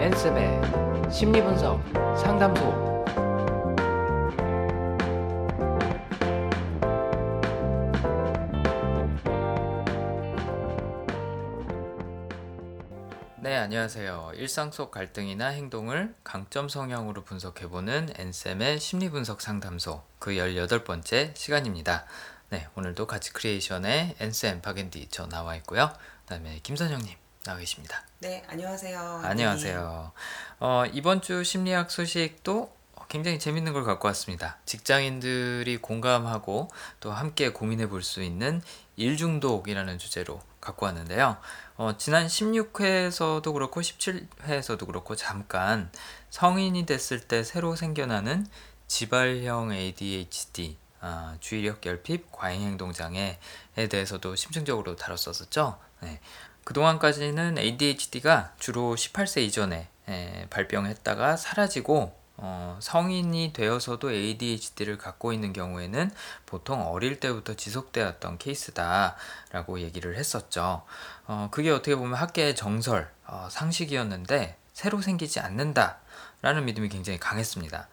앤쌤의 심리분석 상담소 네, 안녕하세요. 일상 속 갈등이나 행동을 강점 성향으로 분석해보는 앤쌤의 심리분석 상담소 그 18번째 시간입니다. 네, 오늘도 같이 크리에이션의 앤쌤 박앤디 저 나와 있고요. 그 다음에 김선영님 나와 계십니다. 네, 안녕하세요. 안녕하세요. 어, 이번 주 심리학 소식도 굉장히 재밌는 걸 갖고 왔습니다. 직장인들이 공감하고 또 함께 고민해 볼 수 있는 일중독이라는 주제로 갖고 왔는데요. 어, 지난 16회에서도 그렇고 17회에서도 그렇고 잠깐 성인이 됐을 때 새로 생겨나는 지발형 ADHD, 아, 주의력 결핍, 과잉행동 장애에 대해서도 심층적으로 다뤘었죠. 네. 그동안까지는 ADHD가 주로 18세 이전에 에, 발병했다가 사라지고 어, 성인이 되어서도 ADHD를 갖고 있는 경우에는 보통 어릴 때부터 지속되었던 케이스다라고 얘기를 했었죠. 어, 그게 어떻게 보면 학계의 정설, 어, 상식이었는데 새로 생기지 않는다라는 믿음이 굉장히 강했습니다.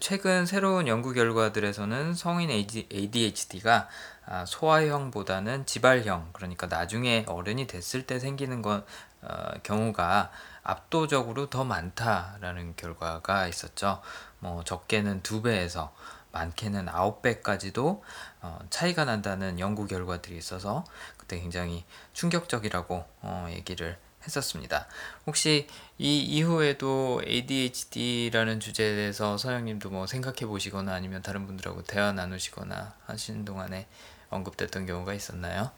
최근 새로운 연구 결과들에서는 성인 ADHD가 아, 소아형보다는 지발형, 그러니까 나중에 어른이 됐을 때 생기는 건, 어, 경우가 압도적으로 더 많다라는 결과가 있었죠. 뭐 적게는 두 배에서 많게는 아홉 배까지도 어, 차이가 난다는 연구 결과들이 있어서 그때 굉장히 충격적이라고 어, 얘기를 했었습니다. 혹시 이 이후에도 ADHD라는 주제에 대해서 서영님도 뭐 생각해 보시거나 아니면 다른 분들하고 대화 나누시거나 하시는 동안에 언급됐던 경우가 있었나요?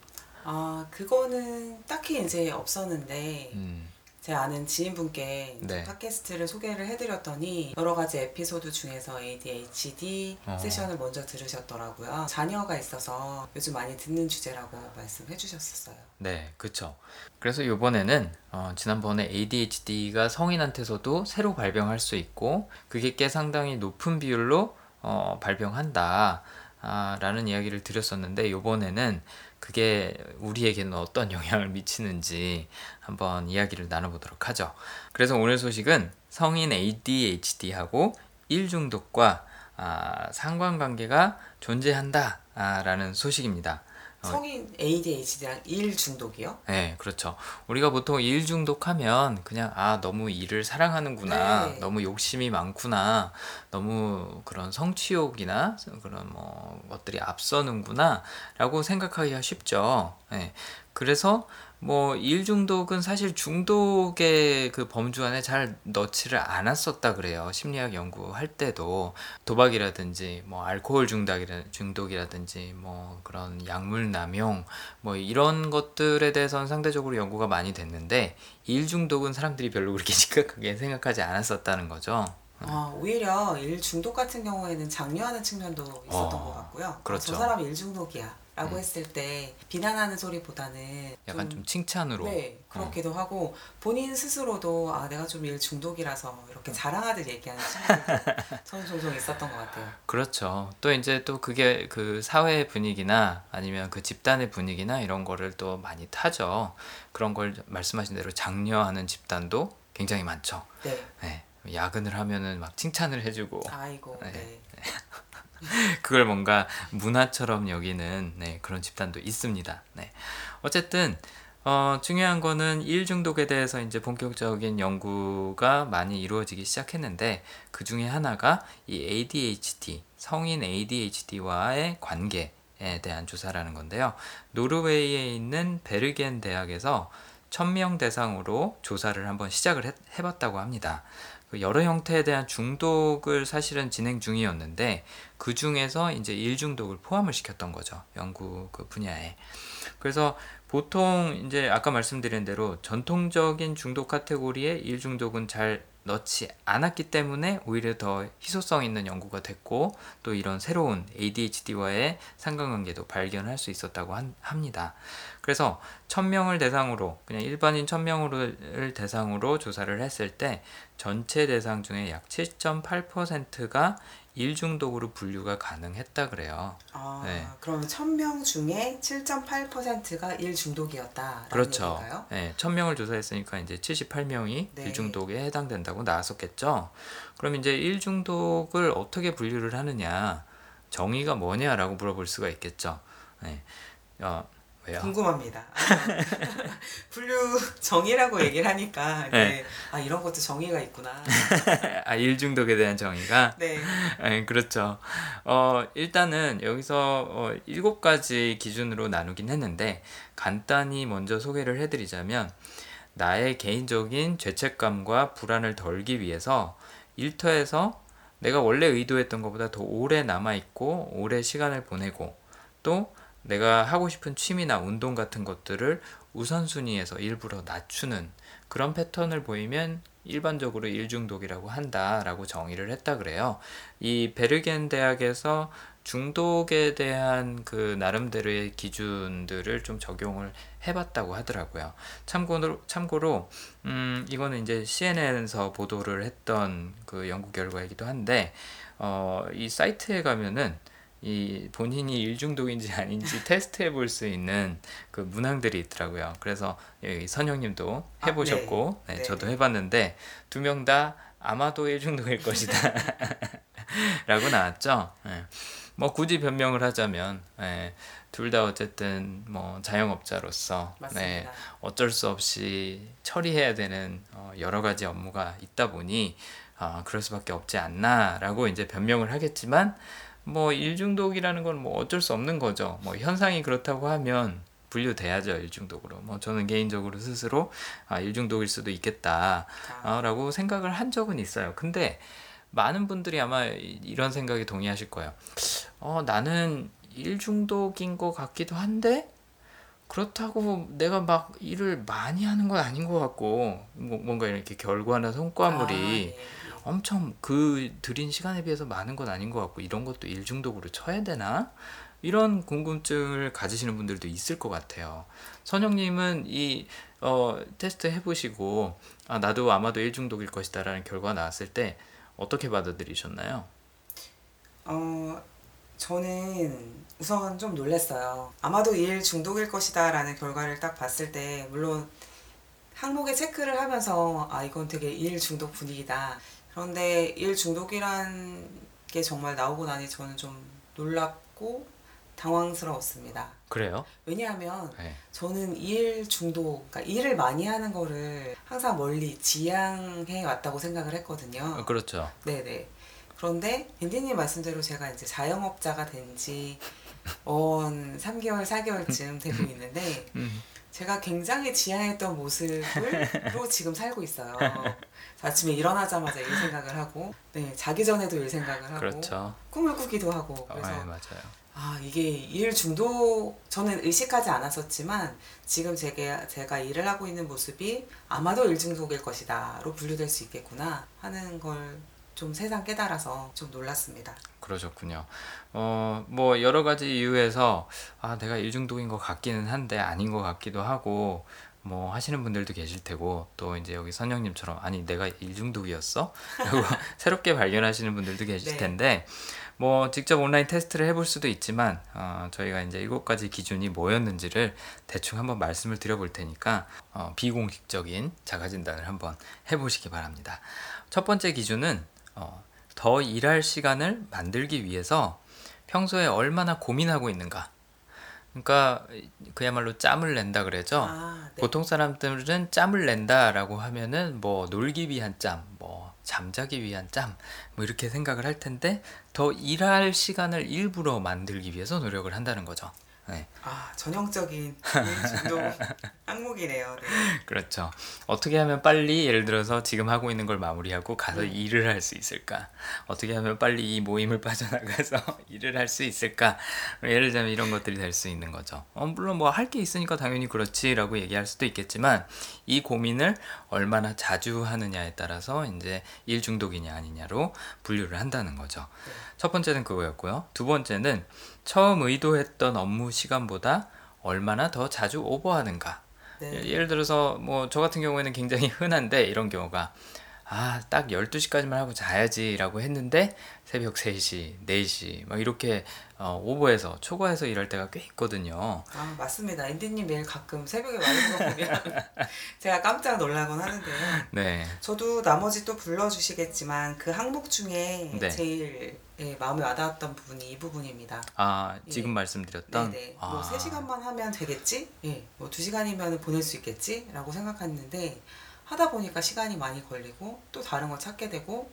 아, 그거는 딱히 이제 없었는데, 음, 제 아는 지인분께 네. 팟캐스트를 소개를 해드렸더니, 여러 가지 에피소드 중에서 ADHD 어. 세션을 먼저 들으셨더라고요. 자녀가 있어서 요즘 많이 듣는 주제라고 말씀해 주셨었어요. 네, 그쵸. 그래서 이번에는 어, 지난번에 ADHD가 성인한테서도 새로 발병할 수 있고 그게 꽤 상당히 높은 비율로 어, 발병한다. 아, 라는 이야기를 드렸었는데 이번에는 그게 우리에게는 어떤 영향을 미치는지 한번 이야기를 나눠보도록 하죠. 그래서 오늘 소식은 성인 ADHD하고 일 중독과 아, 상관관계가 존재한다. 아, 라는 소식입니다. 어. 성인 ADHD랑 일 중독이요? 네, 그렇죠. 우리가 보통 일 중독하면 그냥 아, 너무 일을 사랑하는구나. 네. 너무 욕심이 많구나. 너무 그런 성취욕이나 그런 뭐 것들이 앞서는구나. 라고 생각하기가 쉽죠. 네. 그래서 뭐 일 중독은 사실 중독의 그 범주 안에 잘 넣지를 않았었다 그래요. 심리학 연구할 때도 도박이라든지 뭐 알코올 중독이라, 중독이라든지 뭐 그런 약물 남용 뭐 이런 것들에 대해서는 상대적으로 연구가 많이 됐는데 일 중독은 사람들이 별로 그렇게 심각하게 생각하지 않았었다는 거죠. 아, 오히려 일 중독 같은 경우에는 장려하는 측면도 있었던 어, 것 같고요. 그렇죠. 저 사람이 일 중독이야. 라고 음. 했을 때 비난하는 소리보다는 약간 좀 칭찬으로. 네, 그렇기도 하고 본인 스스로도 아 내가 좀 일 중독이라서 이렇게 자랑하듯 얘기하는 친구들도 저는 종종 있었던 것 같아요. 그렇죠. 또 이제 또 그게 그 사회의 분위기나 아니면 그 집단의 분위기나 이런 거를 또 많이 타죠. 그런 걸 말씀하신 대로 장려하는 집단도 굉장히 많죠. 네, 네. 야근을 하면은 막 칭찬을 해주고 아이고, 네. 네. 그걸 뭔가 문화처럼 여기는 네, 그런 집단도 있습니다. 네. 어쨌든 어, 중요한 거는 일 중독에 대해서 이제 본격적인 연구가 많이 이루어지기 시작했는데 그 중에 하나가 이 ADHD 성인 ADHD와의 관계에 대한 조사라는 건데요. 노르웨이에 있는 베르겐 대학에서 1000명 대상으로 조사를 한번 시작을 해, 해봤다고 합니다. 그 여러 형태에 대한 중독을 사실은 진행 중이었는데 그 중에서 이제 일 중독을 포함을 시켰던 거죠. 연구 그 분야에. 그래서 보통 이제 아까 말씀드린 대로 전통적인 중독 카테고리에 일 중독은 잘 넣지 않았기 때문에 오히려 더 희소성 있는 연구가 됐고 또 이런 새로운 ADHD와의 상관관계도 발견할 수 있었다고 한- 합니다. 그래서 1000명을 대상으로 그냥 일반인 1000명을 대상으로 조사를 했을 때 전체 대상 중에 약 7.8%가 일 중독으로 분류가 가능했다 그래요. 아, 네. 그러면 1000명 중에 7.8%가 일 중독이었다라는 그렇죠. 얘기인가요? 네, 1000명을 조사했으니까 이제 78명이 네. 일 중독에 해당된다고 나왔었겠죠. 그럼 이제 일 중독을 어떻게 분류를 하느냐? 정의가 뭐냐라고 물어볼 수가 있겠죠. 네. 어, 왜요? 궁금합니다. 아, 분류 정의라고 얘기를 하니까 네. 네. 아 이런 것도 정의가 있구나. 아, 일중독에 대한 정의가 네. 네, 그렇죠. 어, 일단은 여기서 어, 일곱 가지 기준으로 나누긴 했는데 간단히 먼저 소개를 해드리자면 나의 개인적인 죄책감과 불안을 덜기 위해서 일터에서 내가 원래 의도했던 것보다 더 오래 남아 있고 오래 시간을 보내고 또 내가 하고 싶은 취미나 운동 같은 것들을 우선순위에서 일부러 낮추는 그런 패턴을 보이면 일반적으로 일중독이라고 한다라고 정의를 했다 그래요. 이 베르겐 대학에서 중독에 대한 그 나름대로의 기준들을 좀 적용을 해봤다고 하더라고요. 참고로 참고로 음 이거는 이제 CNN에서 보도를 했던 그 연구 결과이기도 한데 어 이 사이트에 가면은 이 본인이 일중독인지 아닌지 테스트해 볼 수 있는 그 문항들이 있더라고요. 그래서 여기 선영님도 아, 해보셨고, 네. 네, 네. 저도 해봤는데 두 명 다 아마도 일중독일 것이다. 라고 나왔죠. 예. 뭐 굳이 변명을 하자면 예, 둘다 어쨌든 뭐 자영업자로서. 네, 어쩔 수 없이 처리해야 되는 어, 여러 가지 업무가 있다 보니 아, 그럴 수밖에 없지 않나라고 이제 변명을 하겠지만 뭐 일중독이라는 건 뭐 어쩔 수 없는 거죠. 뭐 현상이 그렇다고 하면 분류돼야죠 일중독으로. 뭐 저는 개인적으로 스스로 아, 일중독일 수도 있겠다라고 자, 생각을 한 적은 있어요. 근데 많은 분들이 아마 이- 이런 생각에 동의하실 거예요. 어, 나는 일중독인 것 같기도 한데 그렇다고 내가 막 일을 많이 하는 건 아닌 것 같고 뭐- 뭔가 이렇게 결과나 성과물이 아, 네. 엄청 그 들인 시간에 비해서 많은 건 아닌 것 같고 이런 것도 일중독으로 쳐야 되나? 이런 궁금증을 가지시는 분들도 있을 것 같아요. 선영님은 이 어, 테스트 해보시고 아, 나도 아마도 일중독일 것이다라는 결과가 나왔을 때 어떻게 받아들이셨나요? 어, 저는 우선 좀 놀랐어요. 아마도 일 중독일 것이다 라는 결과를 딱 봤을 때, 물론 항목에 체크를 하면서, 아, 이건 되게 일 중독 분위기다. 그런데 일 중독이란 게 정말 나오고 나니 저는 좀 놀랍고 당황스러웠습니다. 그래요? 왜냐하면 네. 저는 일 중독, 그러니까 일을 많이 하는 거를 항상 멀리 지향해 왔다고 생각을 했거든요. 어, 그렇죠. 네네. 그런데 밴디님 말씀대로 제가 이제 자영업자가 된지원 3개월, 4개월쯤 되고 있는데 음, 제가 굉장히 지향했던 모습으로 지금 살고 있어요. 아침에 일어나자마자 일 생각을 하고, 네, 자기 전에도 일 생각을 하고, 그렇죠. 꿈을 꾸기도 하고, 어, 그래서 네, 맞아요. 아, 이게 일 중독, 저는 의식하지 않았었지만, 지금 제가, 제가 일을 하고 있는 모습이 아마도 일 중독일 것이다로 분류될 수 있겠구나 하는 걸 좀 세상 깨달아서 좀 놀랐습니다. 그러셨군요. 어, 뭐 여러 가지 이유에서 아, 내가 일중독인 것 같기는 한데 아닌 것 같기도 하고 뭐 하시는 분들도 계실 테고 또 이제 여기 선영님처럼 아니 내가 일중독이었어? 라고 새롭게 발견하시는 분들도 계실 네. 텐데 뭐 직접 온라인 테스트를 해볼 수도 있지만 어, 저희가 이제 일곱 가지 기준이 뭐였는지를 대충 한번 말씀을 드려볼 테니까 어, 비공식적인 자가 진단을 한번 해보시기 바랍니다. 첫 번째 기준은 어, 더 일할 시간을 만들기 위해서 평소에 얼마나 고민하고 있는가. 그러니까 그야말로 짬을 낸다 그러죠. 아, 네. 보통 사람들은 짬을 낸다라고 하면은 뭐 놀기 위한 짬, 뭐 잠자기 위한 짬, 뭐 이렇게 생각을 할 텐데 더 일할 시간을 일부러 만들기 위해서 노력을 한다는 거죠. 네, 아, 전형적인 일 중독 항목이네요. 네. 그렇죠. 어떻게 하면 빨리 예를 들어서 지금 하고 있는 걸 마무리하고 가서 음. 일을 할 수 있을까? 어떻게 하면 빨리 이 모임을 빠져나가서 일을 할 수 있을까? 예를 들자면 이런 것들이 될 수 있는 거죠. 어, 물론 뭐 할 게 있으니까 당연히 그렇지라고 얘기할 수도 있겠지만 이 고민을 얼마나 자주 하느냐에 따라서 이제 일 중독이냐 아니냐로 분류를 한다는 거죠. 첫 번째는 그거였고요. 두 번째는 처음 의도했던 업무 시간보다 얼마나 더 자주 오버하는가. 네. 예- 예를 들어서 뭐 저 같은 경우에는 굉장히 흔한데 이런 경우가 아, 딱 12시까지만 하고 자야지라고 했는데 새벽 3시, 4시 막 이렇게 어, 오버해서 초과해서 일할 때가 꽤 있거든요. 아 맞습니다. 앤디님 매일 가끔 새벽에 와있는 거 보면 제가 깜짝 놀라곤 하는데요. 네. 저도 나머지 또 불러주시겠지만 그 항목 중에 네. 제일 예, 마음에 와닿았던 부분이 이 부분입니다. 아, 지금 예. 말씀드렸던 네네. 아, 뭐 3시간만 하면 되겠지? 예. 뭐 2시간이면 보낼 수 있겠지? 라고 생각했는데 하다 보니까 시간이 많이 걸리고 또 다른 거 찾게 되고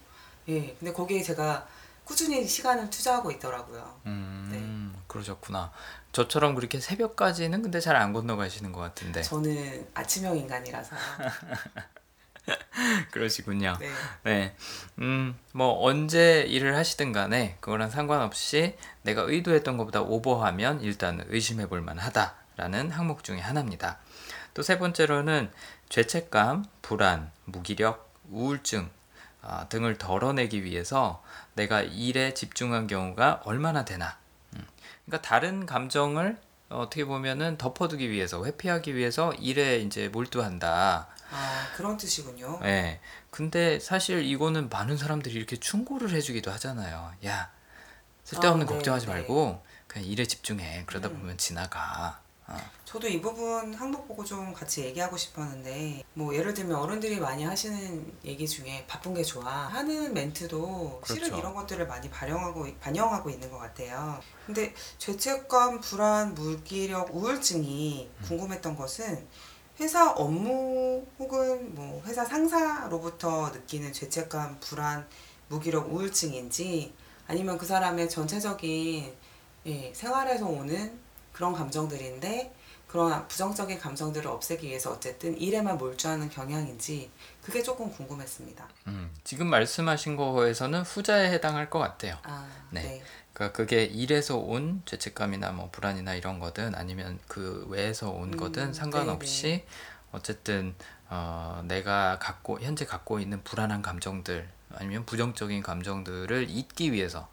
예. 근데 거기에 제가 꾸준히 시간을 투자하고 있더라고요. 음, 그러셨구나. 저처럼 그렇게 새벽까지는 근데 잘 안 건너가시는 것 같은데. 저는 아침형 인간이라서 그러시군요. 네. 네. 음, 뭐 언제 일을 하시든 간에 그거랑 상관없이 내가 의도했던 것보다 오버하면 일단 의심해 볼 만하다라는 항목 중에 하나입니다. 또 세 번째로는 죄책감, 불안, 무기력, 우울증 아, 등을 덜어내기 위해서 내가 일에 집중한 경우가 얼마나 되나. 음, 그러니까 다른 감정을 어떻게 보면은 덮어두기 위해서 회피하기 위해서 일에 이제 몰두한다. 아 그런 뜻이군요. 예. 근데 사실 이거는 많은 사람들이 이렇게 충고를 해주기도 하잖아요. 야, 쓸데없는 아, 네, 걱정하지 네. 말고 그냥 일에 집중해. 그러다 음. 보면 지나가. 어. 저도 이 부분 항목 보고 좀 같이 얘기하고 싶었는데 뭐 예를 들면 어른들이 많이 하시는 얘기 중에 바쁜 게 좋아 하는 멘트도 실은 그렇죠. 이런 것들을 많이 반영하고 반영하고 있는 것 같아요. 근데 죄책감, 불안, 무기력, 우울증이 음. 궁금했던 것은 회사 업무 혹은 뭐 회사 상사로부터 느끼는 죄책감, 불안, 무기력, 우울증인지 아니면 그 사람의 전체적인 예, 생활에서 오는 그런 감정들인데 그런 부정적인 감정들을 없애기 위해서 어쨌든 일에만 몰두하는 경향인지 그게 조금 궁금했습니다. 음, 지금 말씀하신 거에서는 후자에 해당할 것 같아요. 아, 네. 네. 그러니까 그게 일에서 온 죄책감이나 뭐 불안이나 이런 거든 아니면 그 외에서 온 음, 거든 상관없이 어쨌든 어, 내가 갖고 현재 갖고 있는 불안한 감정들 아니면 부정적인 감정들을 잊기 위해서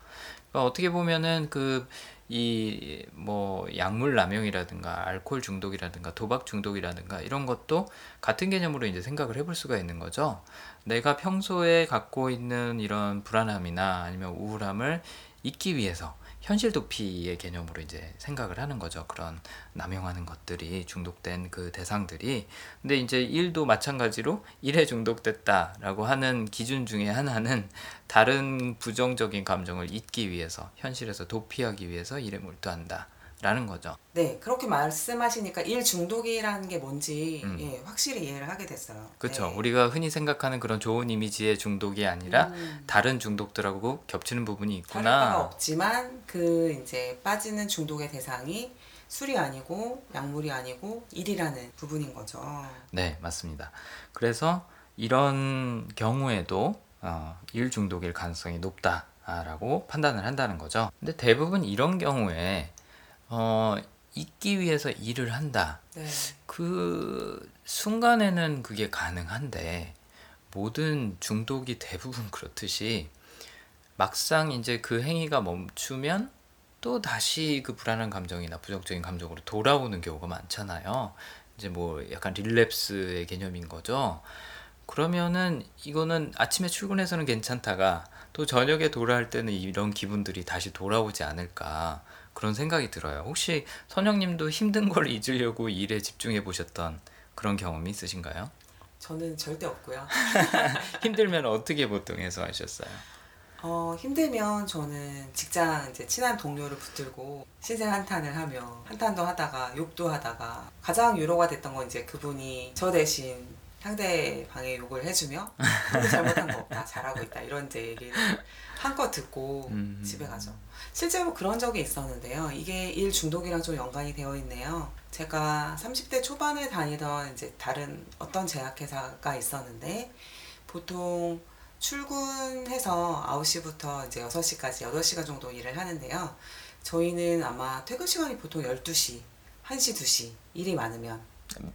그러니까 어떻게 보면은 그 이 뭐 약물 남용이라든가 알코올 중독이라든가 도박 중독이라든가 이런 것도 같은 개념으로 이제 생각을 해볼 수가 있는 거죠. 내가 평소에 갖고 있는 이런 불안함이나 아니면 우울함을 잊기 위해서 현실 도피의 개념으로 이제 생각을 하는 거죠. 그런 남용하는 것들이 중독된 그 대상들이. 근데 이제 일도 마찬가지로 일에 중독됐다라고 하는 기준 중에 하나는 다른 부정적인 감정을 잊기 위해서 현실에서 도피하기 위해서 일에 몰두한다 라는 거죠. 네, 그렇게 말씀하시니까 일 중독이라는 게 뭔지 음. 예, 확실히 이해를 하게 됐어요. 그렇죠. 네. 우리가 흔히 생각하는 그런 좋은 이미지의 중독이 아니라 음. 다른 중독들하고 겹치는 부분이 있구나. 없지만 그 이제 빠지는 중독의 대상이 술이 아니고 약물이 아니고 일이라는 부분인 거죠. 네, 맞습니다. 그래서 이런 경우에도 어, 일 중독일 가능성이 높다라고 판단을 한다는 거죠. 근데 대부분 이런 경우에 어, 잊기 위해서 일을 한다. 네. 그 순간에는 그게 가능한데 모든 중독이 대부분 그렇듯이 막상 이제 그 행위가 멈추면 또 다시 그 불안한 감정이나 부정적인 감정으로 돌아오는 경우가 많잖아요. 이제 뭐 약간 릴랩스의 개념인 거죠. 그러면은 이거는 아침에 출근해서는 괜찮다가 또 저녁에 돌아올 때는 이런 기분들이 다시 돌아오지 않을까 그런 생각이 들어요. 혹시 선영님도 힘든 걸 잊으려고 일에 집중해 보셨던 그런 경험이 있으신가요? 저는 절대 없고요. 힘들면 어떻게 보통 해소하셨어요? 어, 힘들면 저는 직장 이제 친한 동료를 붙들고 신세 한탄을 하며 한탄도 하다가 욕도 하다가 가장 위로가 됐던 건 이제 그분이 저 대신 상대방에 욕을 해주며 잘못한 거 없다 잘하고 있다 이런 이제 얘기를 한껏 듣고 음. 집에 가죠. 실제로 그런 적이 있었는데요. 이게 일 중독이랑 좀 연관이 되어 있네요. 제가 30대 초반에 다니던 이제 다른 어떤 제약회사가 있었는데 보통 출근해서 9시부터 이제 6시까지 8시간 정도 일을 하는데요. 저희는 아마 퇴근 시간이 보통 12시, 1시, 2시 일이 많으면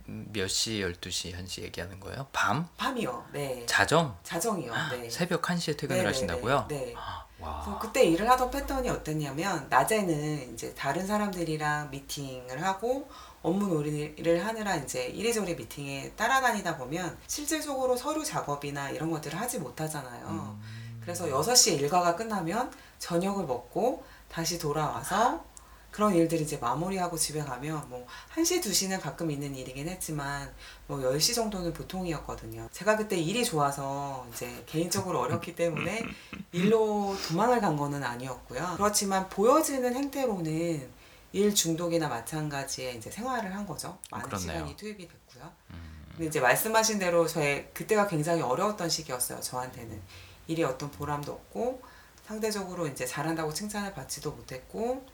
음, 몇 시, 12시, 1시 얘기하는 거예요? 밤? 밤이요. 네. 자정? 자정이요. 네. 새벽 1시에 퇴근을 네네네. 하신다고요? 네. 아, 그래서 와. 그때 일을 하던 패턴이 어땠냐면 낮에는 이제 다른 사람들이랑 미팅을 하고 업무 놀이를 하느라 이제 이리저리 미팅에 따라다니다 보면 실질적으로 서류 작업이나 이런 것들을 하지 못하잖아요. 음. 그래서 6시에 일과가 끝나면 저녁을 먹고 다시 돌아와서 그런 일들이 이제 마무리하고 집에 가면 뭐 1시, 2시는 가끔 있는 일이긴 했지만 뭐 10시 정도는 보통이었거든요. 제가 그때 일이 좋아서 이제 개인적으로 어렵기 때문에 일로 도망을 간 거는 아니었고요. 그렇지만 보여지는 행태로는 일 중독이나 마찬가지의 이제 생활을 한 거죠. 많은 그렇네요. 시간이 투입이 됐고요. 근데 이제 말씀하신 대로 저의 그때가 굉장히 어려웠던 시기였어요. 저한테는 일이 어떤 보람도 없고 상대적으로 이제 잘한다고 칭찬을 받지도 못했고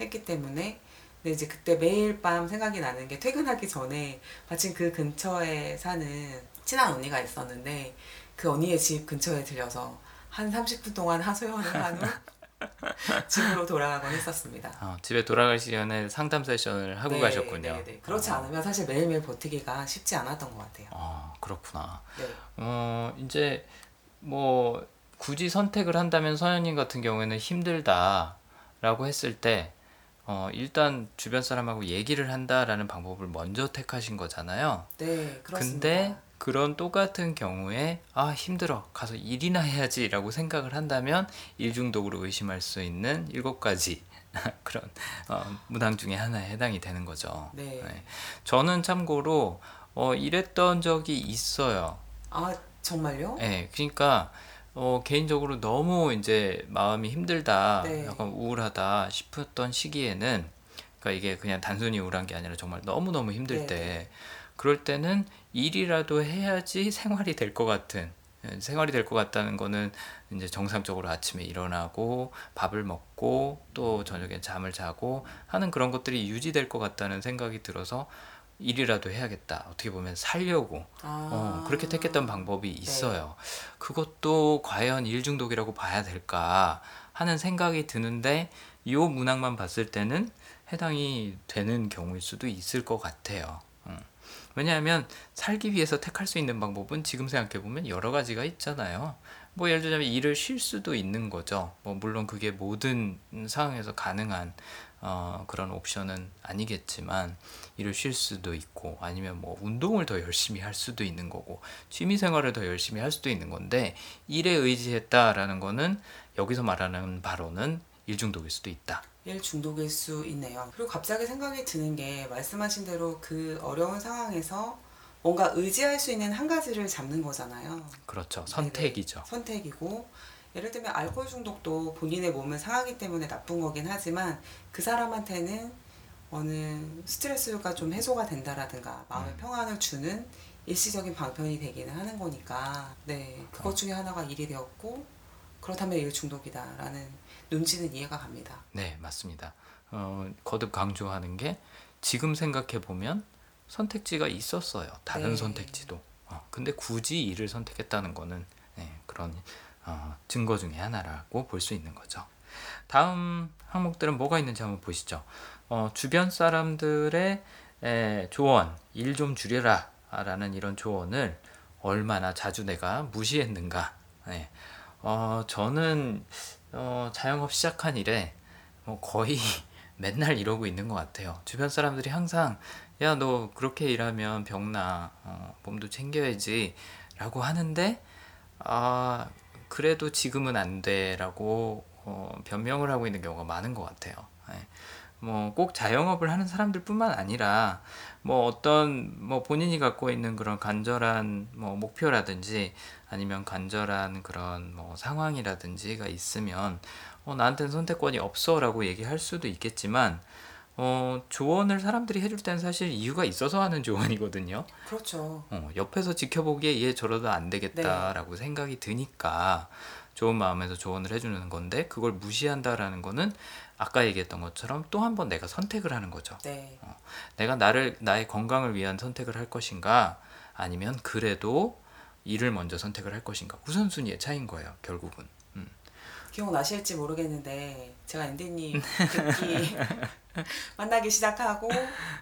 했기 때문에 근데 이제 그때 매일 밤 생각이 나는 게 퇴근하기 전에 마침 그 근처에 사는 친한 언니가 있었는데 그 언니의 집 근처에 들려서 한 30분 동안 하소연을 한 후 집으로 돌아가곤 했었습니다. 어, 집에 돌아가시 전에 상담 세션을 하고 네, 가셨군요. 네, 네. 그렇지 어, 않으면 사실 매일매일 버티기가 쉽지 않았던 것 같아요. 어, 그렇구나. 네. 어, 이제 뭐 굳이 선택을 한다면 서현님 같은 경우에는 힘들다라고 했을 때 어, 일단 주변 사람하고 얘기를 한다라는 방법을 먼저 택하신 거잖아요. 네, 그렇습니다. 근데 그런 똑같은 경우에 아 힘들어 가서 일이나 해야지라고 생각을 한다면 일 중독으로 의심할 수 있는 일곱 가지 그런 어, 문항 중에 하나에 해당이 되는 거죠. 네. 저는 참고로 어, 이랬던 적이 있어요. 아 정말요? 예, 그러니까 어, 개인적으로 너무 이제 마음이 힘들다, 네. 약간 우울하다 싶었던 시기에는, 그러니까 이게 그냥 단순히 우울한 게 아니라 정말 너무 너무 힘들 네. 때, 그럴 때는 일이라도 해야지 생활이 될 것 같은. 예, 생활이 될 것 같다는 거는 이제 정상적으로 아침에 일어나고 밥을 먹고 또 저녁에 잠을 자고 하는 그런 것들이 유지될 것 같다는 생각이 들어서 일이라도 해야겠다. 어떻게 보면 살려고 아, 어, 그렇게 택했던 방법이 있어요. 그것도 과연 일 중독이라고 봐야 될까 하는 생각이 드는데 이 문항만 봤을 때는 해당이 되는 경우일 수도 있을 것 같아요. 음. 왜냐하면 살기 위해서 택할 수 있는 방법은 지금 생각해 보면 여러 가지가 있잖아요. 뭐 예를 들자면 일을 쉴 수도 있는 거죠. 뭐 물론 그게 모든 상황에서 가능한 어, 그런 옵션은 아니겠지만 일을 쉴 수도 있고 아니면 뭐 운동을 더 열심히 할 수도 있는 거고 취미 생활을 더 열심히 할 수도 있는 건데 일에 의지했다라는 거는 여기서 말하는 바로는 일 중독일 수도 있다. 일 중독일 수 있네요. 그리고 갑자기 생각이 드는 게 말씀하신 대로 그 어려운 상황에서 뭔가 의지할 수 있는 한 가지를 잡는 거잖아요. 그렇죠. 선택이죠. 네네. 선택이고 예를 들면 알코올 중독도 본인의 몸을 상하기 때문에 나쁜 거긴 하지만 그 사람한테는 어느 스트레스가 좀 해소가 된다라든가 마음의 음. 평안을 주는 일시적인 방편이 되기는 하는 거니까 네 그것 중에 하나가 일이 되었고 그렇다면 일 중독이다라는 눈치는 이해가 갑니다. 네, 맞습니다. 어, 거듭 강조하는 게 지금 생각해 보면 선택지가 있었어요. 다른 네. 선택지도. 어, 근데 굳이 이를 선택했다는 거는 네, 그런 어, 증거 중에 하나라고 볼 수 있는 거죠. 다음 항목들은 뭐가 있는지 한번 보시죠. 어, 주변 사람들의 에, 조언, 일 좀 줄여라 라는 이런 조언을 얼마나 자주 내가 무시했는가. 네. 어, 저는 어, 자영업 시작한 이래 뭐 거의 맨날 이러고 있는 것 같아요. 주변 사람들이 항상 야 너 그렇게 일하면 병나 어, 몸도 챙겨야지 라고 하는데 아 그래도 지금은 안 돼라고 어, 변명을 하고 있는 경우가 많은 것 같아요. 뭐꼭 자영업을 하는 사람들뿐만 아니라 뭐 어떤 뭐 본인이 갖고 있는 그런 간절한 뭐 목표라든지 아니면 간절한 그런 뭐 상황이라든지가 있으면 어, 나한테는 선택권이 없어라고 얘기할 수도 있겠지만 어, 조언을 사람들이 해줄 때는 사실 이유가 있어서 하는 조언이거든요. 그렇죠. 어, 옆에서 지켜보기에 얘 저러도 안 되겠다라고 생각이 드니까 좋은 마음에서 조언을 해주는 건데 그걸 무시한다라는 거는 아까 얘기했던 것처럼 또 한 번 내가 선택을 하는 거죠. 네. 내가 나를 나의 건강을 위한 선택을 할 것인가 아니면 그래도 일을 먼저 선택을 할 것인가 우선순위의 차이인 거예요 결국은 음. 기억나실지 모르겠는데 제가 앤디님 듣기 만나기 시작하고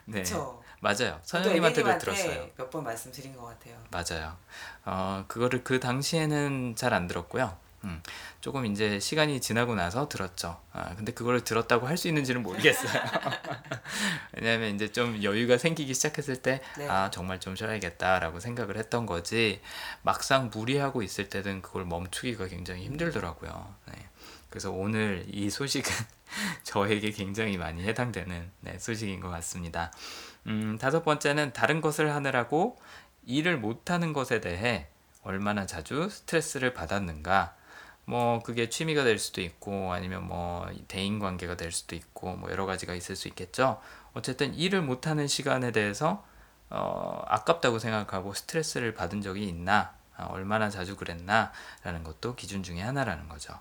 네 그쵸? 맞아요 앤디님한테 들었어요 몇 번 말씀드린 것 같아요. 맞아요 어 그거를 그 당시에는 잘 안 들었고요 음, 음, 조금 이제 시간이 지나고 나서 들었죠. 아, 근데 그걸 들었다고 할 수 있는지는 모르겠어요. 왜냐하면 이제 좀 여유가 생기기 시작했을 때, 네. 아, 정말 좀 쉬어야겠다라고 생각을 했던 거지, 막상 무리하고 있을 때는 그걸 멈추기가 굉장히 힘들더라고요. 네. 그래서 오늘 이 소식은 저에게 굉장히 많이 해당되는 네, 소식인 것 같습니다. 음, 다섯 번째는 다른 것을 하느라고 일을 못하는 것에 대해 얼마나 자주 스트레스를 받았는가. 뭐 그게 취미가 될 수도 있고 아니면 뭐 대인 관계가 될 수도 있고 뭐 여러 가지가 있을 수 있겠죠. 어쨌든 일을 못하는 시간에 대해서 어, 아깝다고 생각하고 스트레스를 받은 적이 있나, 아, 얼마나 자주 그랬나라는 것도 기준 중에 하나라는 거죠.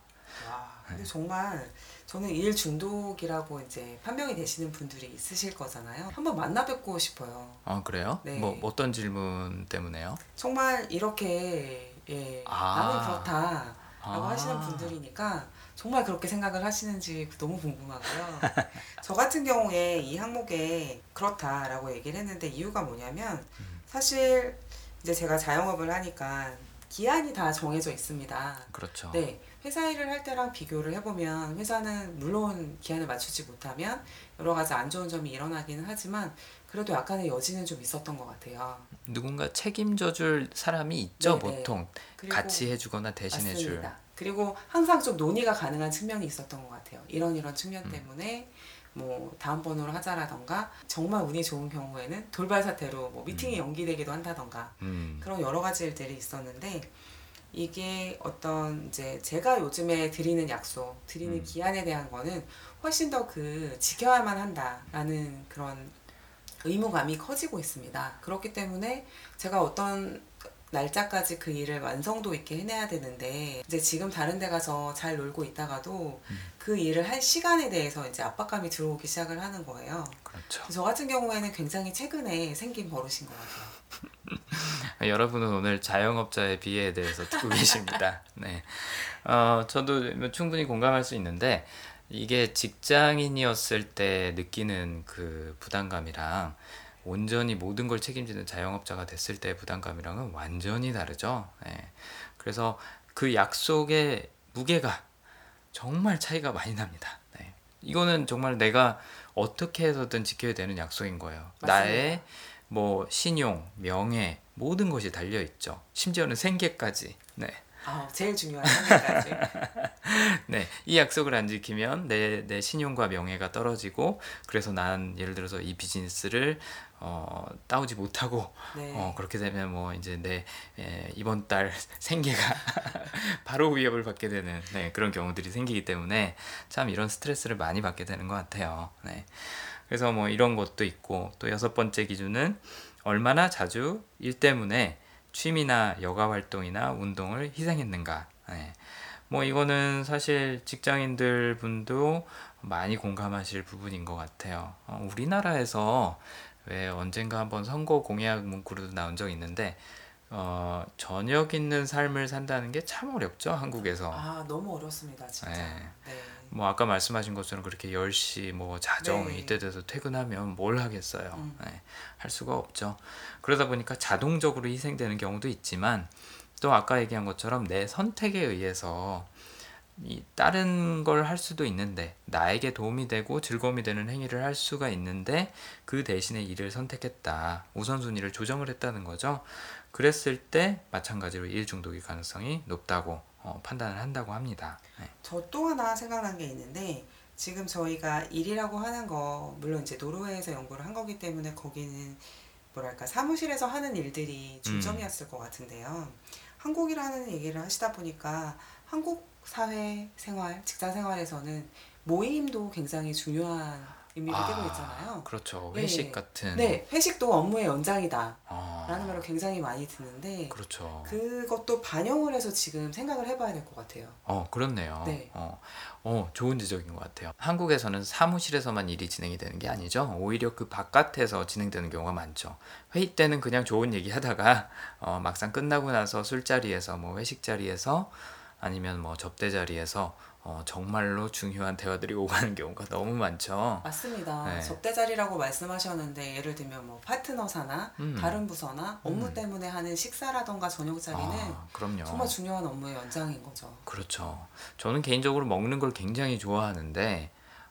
와, 근데 정말 저는 일 중독이라고 이제 판명이 되시는 분들이 있으실 거잖아요. 한번 만나 뵙고 싶어요. 아 그래요? 네. 뭐 어떤 질문 때문에요? 정말 이렇게 예, 아. 나는 그렇다 라고 아. 하시는 분들이니까 정말 그렇게 생각을 하시는지 너무 궁금하고요. 저 같은 경우에 이 항목에 그렇다라고 얘기를 했는데 이유가 뭐냐면 사실 이제 제가 자영업을 하니까 기한이 다 정해져 있습니다. 그렇죠. 네, 회사 일을 할 때랑 비교를 해보면 회사는 물론 기한을 맞추지 못하면 여러 가지 안 좋은 점이 일어나기는 하지만 그래도 약간의 여지는 좀 있었던 것 같아요. 누군가 책임져줄 사람이 있죠 네네. 보통 그리고 같이 해주거나 대신해줄. 맞습니다. 그리고 항상 좀 논의가 가능한 측면이 있었던 것 같아요. 이런 이런 측면 음. 때문에 뭐 다음 번호로 하자라던가 정말 운이 좋은 경우에는 돌발 사태로 뭐 미팅이 연기되기도 한다던가 음, 그런 여러 가지 일들이 있었는데 이게 어떤 이제 제가 요즘에 드리는 약속, 드리는 음. 기한에 대한 거는 훨씬 더 그 지켜야만 한다라는 그런 의무감이 커지고 있습니다. 그렇기 때문에 제가 어떤 날짜까지 그 일을 완성도 있게 해내야 되는데 이제 지금 다른 데 가서 잘 놀고 있다가도 그 일을 할 시간에 대해서 이제 압박감이 들어오기 시작을 하는 거예요. 그렇죠. 저 같은 경우에는 굉장히 최근에 생긴 버릇인 것 같아요. 여러분은 오늘 자영업자의 비애에 대해서 듣고 계십니다. 네, 어, 저도 뭐 충분히 공감할 수 있는데 이게 직장인이었을 때 느끼는 그 부담감이랑 온전히 모든 걸 책임지는 자영업자가 됐을 때의 부담감이랑은 완전히 다르죠. 네. 그래서 그 약속의 무게가 정말 차이가 많이 납니다. 네. 이거는 정말 내가 어떻게 해서든 지켜야 되는 약속인 거예요. 맞습니다. 나의 뭐 신용, 명예 모든 것이 달려 있죠. 심지어는 생계까지. 네. 아, 제일 중요한 상태까지. 네, 이 약속을 안 지키면 내, 내 신용과 명예가 떨어지고 그래서 난 예를 들어서 이 비즈니스를 어, 따오지 못하고 네. 어, 그렇게 되면 뭐 이제 내 에, 이번 달 생계가 바로 위협을 받게 되는 네, 그런 경우들이 생기기 때문에 참 이런 스트레스를 많이 받게 되는 것 같아요. 네. 그래서 뭐 이런 것도 있고 또 여섯 번째 기준은 얼마나 자주 일 때문에 취미나 여가 활동이나 운동을 희생했는가. 네. 뭐 이거는 사실 직장인들 분도 많이 공감하실 부분인 것 같아요. 어, 우리나라에서 왜 언젠가 한번 선거 공약 문구로도 나온 적 있는데 어, 저녁 있는 삶을 산다는 게 참 어렵죠 한국에서. 아, 너무 어렵습니다, 진짜. 네. 네. 뭐 아까 말씀하신 것처럼 그렇게 10시 뭐 자정 네. 이때 돼서 퇴근하면 뭘 하겠어요. 음. 네, 할 수가 없죠. 그러다 보니까 자동적으로 희생되는 경우도 있지만 또 아까 얘기한 것처럼 내 선택에 의해서 이 다른 걸 할 수도 있는데 나에게 도움이 되고 즐거움이 되는 행위를 할 수가 있는데 그 대신에 이를 선택했다. 우선순위를 조정을 했다는 거죠. 그랬을 때 마찬가지로 일 중독의 가능성이 높다고 어, 판단을 한다고 합니다. 네. 저또 하나 생각난 게 있는데 지금 저희가 일이라고 하는 거 물론 이제 노르웨이에서 연구를 한 거기 때문에 거기는 뭐랄까 사무실에서 하는 일들이 중점이었을 것 같은데요. 한국이라는 얘기를 하시다 보니까 한국 사회 생활, 직장 생활에서는 모임도 굉장히 중요한 의미를 띠고 있잖아요. 그렇죠. 네. 회식 같은. 네, 회식도 업무의 연장이다. 아, 라는 말을 굉장히 많이 듣는데 그렇죠. 그것도 반영을 해서 지금 생각을 해봐야 될 것 같아요. 어, 그렇네요. 네. 어, 어, 좋은 지적인 것 같아요. 한국에서는 사무실에서만 일이 진행이 되는 게 아니죠. 오히려 그 바깥에서 진행되는 경우가 많죠. 회의 때는 그냥 좋은 얘기 하다가 어, 막상 끝나고 나서 술자리에서 뭐 회식 자리에서 아니면 뭐 접대 자리에서 어, 정말로 중요한 대화들이 오가는 경우가 너무 많죠. 맞습니다. 네. 접대 자리라고 말씀하셨는데 예를 들면 뭐 파트너사나 음. 다른 부서나 업무 음. 때문에 하는 식사라던가 저녁 자리는 아, 그럼요. 정말 중요한 업무의 연장인 거죠. 그렇죠. 저는 개인적으로 먹는 걸 굉장히 좋아하는데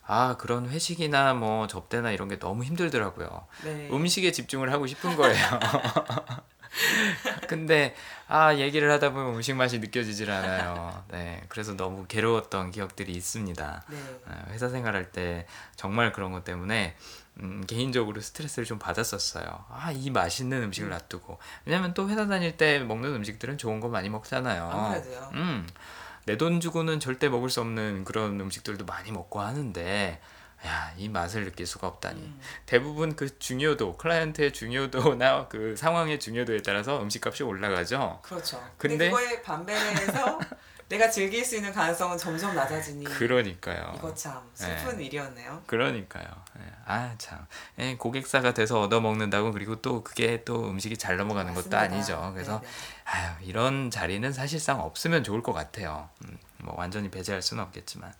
아 그런 회식이나 뭐 접대나 이런 게 너무 힘들더라고요. 네. 음식에 집중을 하고 싶은 거예요. 근데 아 얘기를 하다 보면 음식 맛이 느껴지질 않아요. 네, 그래서 너무 괴로웠던 기억들이 있습니다. 네. 어, 회사 생활할 때 정말 그런 것 때문에 음, 개인적으로 스트레스를 좀 받았었어요. 아, 이 맛있는 음식을 놔두고. 왜냐면 또 회사 다닐 때 먹는 음식들은 좋은 거 많이 먹잖아요. 아무래도요. 음, 내 돈 주고는 절대 먹을 수 없는 그런 음식들도 많이 먹고 하는데, 야, 이 맛을 느낄 수가 없다니. 음. 대부분 그 중요도, 클라이언트의 중요도나 그 상황의 중요도에 따라서 음식값이 올라가죠. 그렇죠. 근데- 근데, 그거에 반대해서 내가 즐길 수 있는 가능성은 점점 낮아지니 그러니까요. 이거 참 슬픈 일이었네요. 그러니까요. 예, 아 참. 예, 고객사가 돼서 얻어 먹는다고 그리고 또 그게 또 음식이 잘 넘어가는 것도 맞습니다. 아니죠. 그래서 네네. 아유 이런 자리는 사실상 없으면 좋을 것 같아요. 음, 뭐 완전히 배제할 수는 없겠지만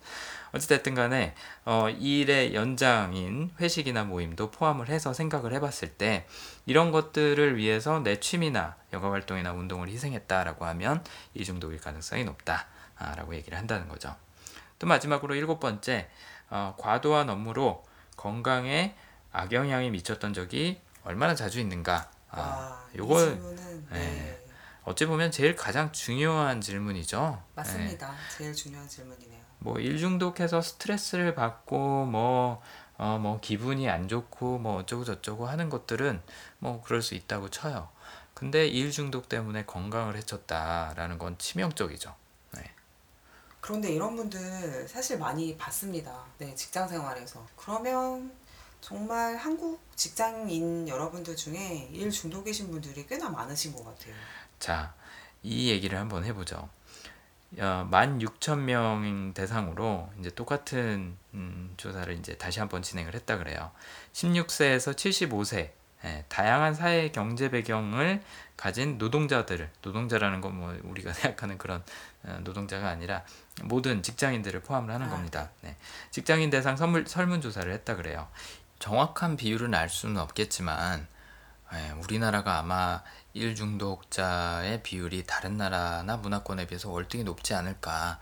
어찌됐든 간에 어, 이 일의 연장인 회식이나 모임도 포함을 해서 생각을 해봤을 때 이런 것들을 위해서 내 취미나 여가 활동이나 운동을 희생했다라고 하면 이 중독일 가능성이 높다라고 얘기를 한다는 거죠. 또 마지막으로 일곱 번째 어, 과도한 업무로 건강에 악영향이 미쳤던 적이 얼마나 자주 있는가? 아, 와, 이 요거 질문은 네. 네. 어찌 보면 제일 가장 중요한 질문이죠. 네. 맞습니다. 제일 중요한 질문이네요. 뭐 일중독해서 스트레스를 받고 뭐 어, 뭐 기분이 안 좋고 뭐 어쩌고 저쩌고 하는 것들은 뭐 그럴 수 있다고 쳐요. 근데 일 중독 때문에 건강을 해쳤다라는 건 치명적이죠. 네. 그런데 이런 분들 사실 많이 봤습니다. 네, 직장 생활에서. 그러면 정말 한국 직장인 여러분들 중에 일 중독이신 분들이 꽤나 많으신 것 같아요. 자, 이 얘기를 한번 해보죠. 어, 16,000명 대상으로 이제 똑같은 음, 조사를 이제 다시 한번 진행을 했다 그래요. 16세에서 75세 예, 다양한 사회 경제 배경을 가진 노동자들, 노동자라는 건 뭐 우리가 생각하는 그런 어, 노동자가 아니라 모든 직장인들을 포함을 하는 아, 겁니다. 네. 직장인 대상 선물, 설문조사를 했다 그래요. 정확한 비율은 알 수는 없겠지만 예, 우리나라가 아마 일 중독자의 비율이 다른 나라나 문화권에 비해서 월등히 높지 않을까.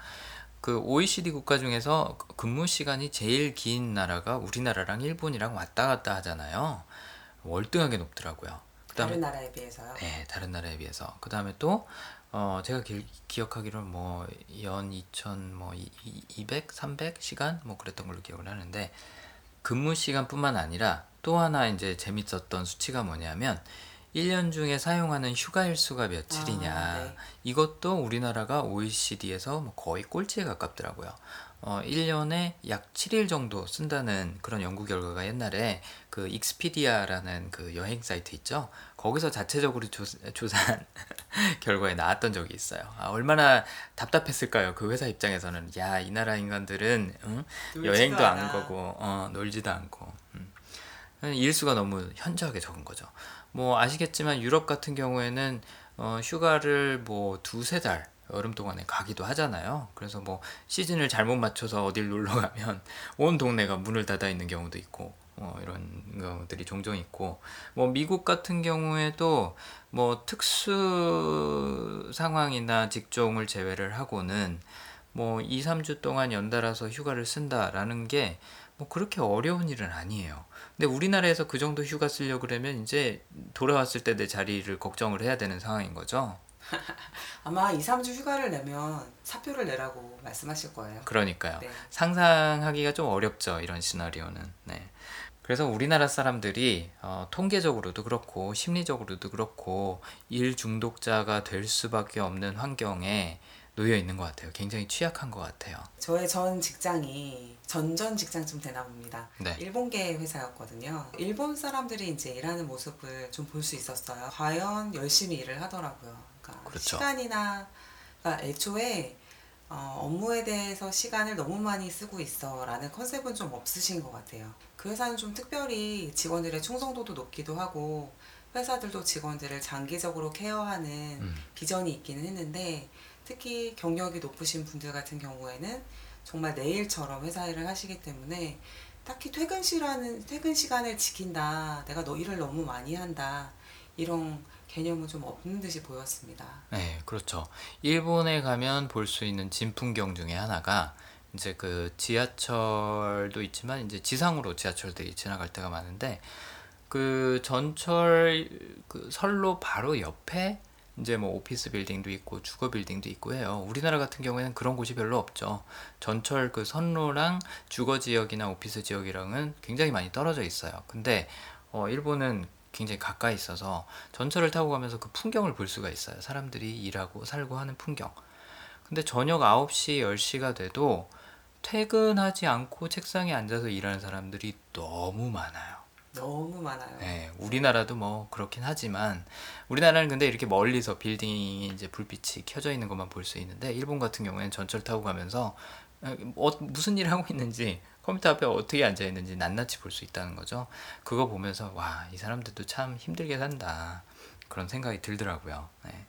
그 OECD 국가 중에서 근무 시간이 제일 긴 나라가 우리나라랑 일본이랑 왔다 갔다 하잖아요. 월등하게 높더라고요. 그다음에 다른 나라에 비해서요. 네, 다른 나라에 비해서. 그 다음에 또, 어, 제가 기, 기억하기로는 뭐, 연 2000, 뭐, 200, 300 시간? 뭐, 그랬던 걸로 기억을 하는데, 근무 시간뿐만 아니라 또 하나 이제 재밌었던 수치가 뭐냐면, 1년 중에 사용하는 휴가 일수가 며칠이냐. 아, 네. 이것도 우리나라가 OECD에서 뭐 거의 꼴찌에 가깝더라고요. 어, 1년에 약 7일 정도 쓴다는 그런 연구 결과가 옛날에 그 익스피디아라는 그 여행 사이트 있죠. 거기서 자체적으로 조, 조사한 결과에 나왔던 적이 있어요. 아, 얼마나 답답했을까요? 그 회사 입장에서는 야, 이 나라 인간들은 응? 여행도 안 않아. 가고 어, 놀지도 않고 음. 일수가 너무 현저하게 적은 거죠. 뭐 아시겠지만 유럽 같은 경우에는 어, 휴가를 뭐 두세 달 여름 동안에 가기도 하잖아요. 그래서 뭐 시즌을 잘못 맞춰서 어딜 놀러 가면 온 동네가 문을 닫아 있는 경우도 있고 뭐 이런 경우들이 종종 있고 뭐 미국 같은 경우에도 뭐 특수 상황이나 직종을 제외를 하고는 뭐 2, 3주 동안 연달아서 휴가를 쓴다라는 게 뭐 그렇게 어려운 일은 아니에요. 근데 우리나라에서 그 정도 휴가 쓰려고 그러면 이제 돌아왔을 때 내 자리를 걱정을 해야 되는 상황인 거죠. 아마 2, 3주 휴가를 내면 사표를 내라고 말씀하실 거예요. 그러니까요. 네. 상상하기가 좀 어렵죠. 이런 시나리오는. 네. 그래서 우리나라 사람들이 어, 통계적으로도 그렇고 심리적으로도 그렇고 일 중독자가 될 수밖에 없는 환경에 놓여 있는 것 같아요. 굉장히 취약한 것 같아요. 저의 전 직장이 전전 직장쯤 되나 봅니다. 네. 일본계 회사였거든요. 일본 사람들이 이제 일하는 모습을 좀 볼 수 있었어요. 과연 열심히 일을 하더라고요. 그러니까 그렇죠. 시간이나 그러니까 애초에 어, 업무에 대해서 시간을 너무 많이 쓰고 있어 라는 컨셉은 좀 없으신 것 같아요. 그 회사는 좀 특별히 직원들의 충성도도 높기도 하고 회사들도 직원들을 장기적으로 케어하는 음. 비전이 있기는 했는데 특히 경력이 높으신 분들 같은 경우에는 정말 내일처럼 회사 일을 하시기 때문에 딱히 퇴근 시간은 퇴근 시간을 지킨다. 내가 너 일을 너무 많이 한다. 이런 개념은 좀 없는 듯이 보였습니다. 네, 그렇죠. 일본에 가면 볼 수 있는 진풍경 중에 하나가 이제 그 지하철도 있지만 이제 지상으로 지하철들이 지나갈 때가 많은데 그 전철 그 선로 바로 옆에 이제 뭐 오피스 빌딩도 있고 주거 빌딩도 있고 해요. 우리나라 같은 경우에는 그런 곳이 별로 없죠. 전철 그 선로랑 주거 지역이나 오피스 지역이랑은 굉장히 많이 떨어져 있어요. 근데 어 일본은 굉장히 가까이 있어서 전철을 타고 가면서 그 풍경을 볼 수가 있어요. 사람들이 일하고 살고 하는 풍경. 근데 저녁 9시, 10시가 돼도 퇴근하지 않고 책상에 앉아서 일하는 사람들이 너무 많아요. 너무 많아요. 네, 우리나라도 뭐 그렇긴 하지만 우리나라는 근데 이렇게 멀리서 빌딩이 이제 불빛이 켜져 있는 것만 볼 수 있는데 일본 같은 경우에는 전철 타고 가면서 어, 무슨 일을 하고 있는지 컴퓨터 앞에 어떻게 앉아 있는지 낱낱이 볼 수 있다는 거죠. 그거 보면서 와, 이 사람들도 참 힘들게 산다. 그런 생각이 들더라고요. 네.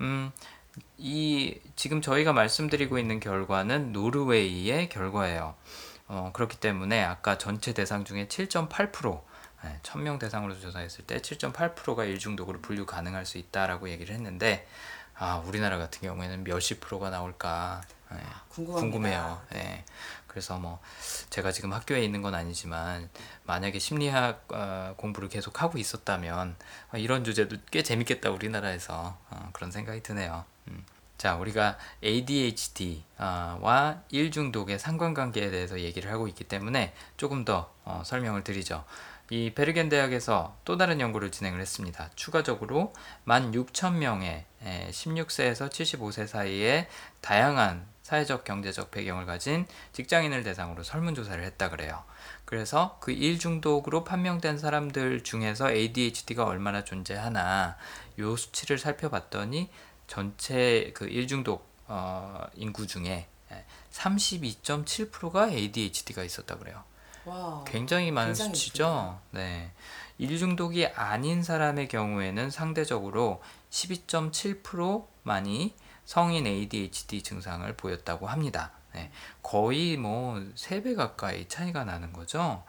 음, 이 지금 저희가 말씀드리고 있는 결과는 노르웨이의 결과예요. 어, 그렇기 때문에 아까 전체 대상 중에 7.8% 네, 1000명 대상으로 조사했을 때 7.8%가 일중독으로 분류 가능할 수 있다라고 얘기를 했는데 아, 우리나라 같은 경우에는 몇십 프로가 나올까 네, 궁금합니다. 궁금해요. 네. 그래서 뭐 제가 지금 학교에 있는 건 아니지만 만약에 심리학 어, 공부를 계속 하고 있었다면 어, 이런 주제도 꽤 재밌겠다 우리나라에서 어, 그런 생각이 드네요. 음. 자, 우리가 ADHD와 일중독의 상관관계에 대해서 얘기를 하고 있기 때문에 조금 더 어, 설명을 드리죠. 이 베르겐 대학에서 또 다른 연구를 진행을 했습니다. 추가적으로 16,000명의 16세에서 75세 사이의 다양한 사회적 경제적 배경을 가진 직장인을 대상으로 설문조사를 했다 그래요. 그래서 그 일 중독으로 판명된 사람들 중에서 ADHD가 얼마나 존재하나 요 수치를 살펴봤더니 전체 그 일 중독 어, 인구 중에 32.7%가 ADHD가 있었다 그래요. 와, 굉장히 많은 굉장히 수치죠. 네. 일 중독이 아닌 사람의 경우에는 상대적으로 12.7%만이 성인 ADHD 증상을 보였다고 합니다. 네. 거의 뭐 3배 가까이 차이가 나는 거죠.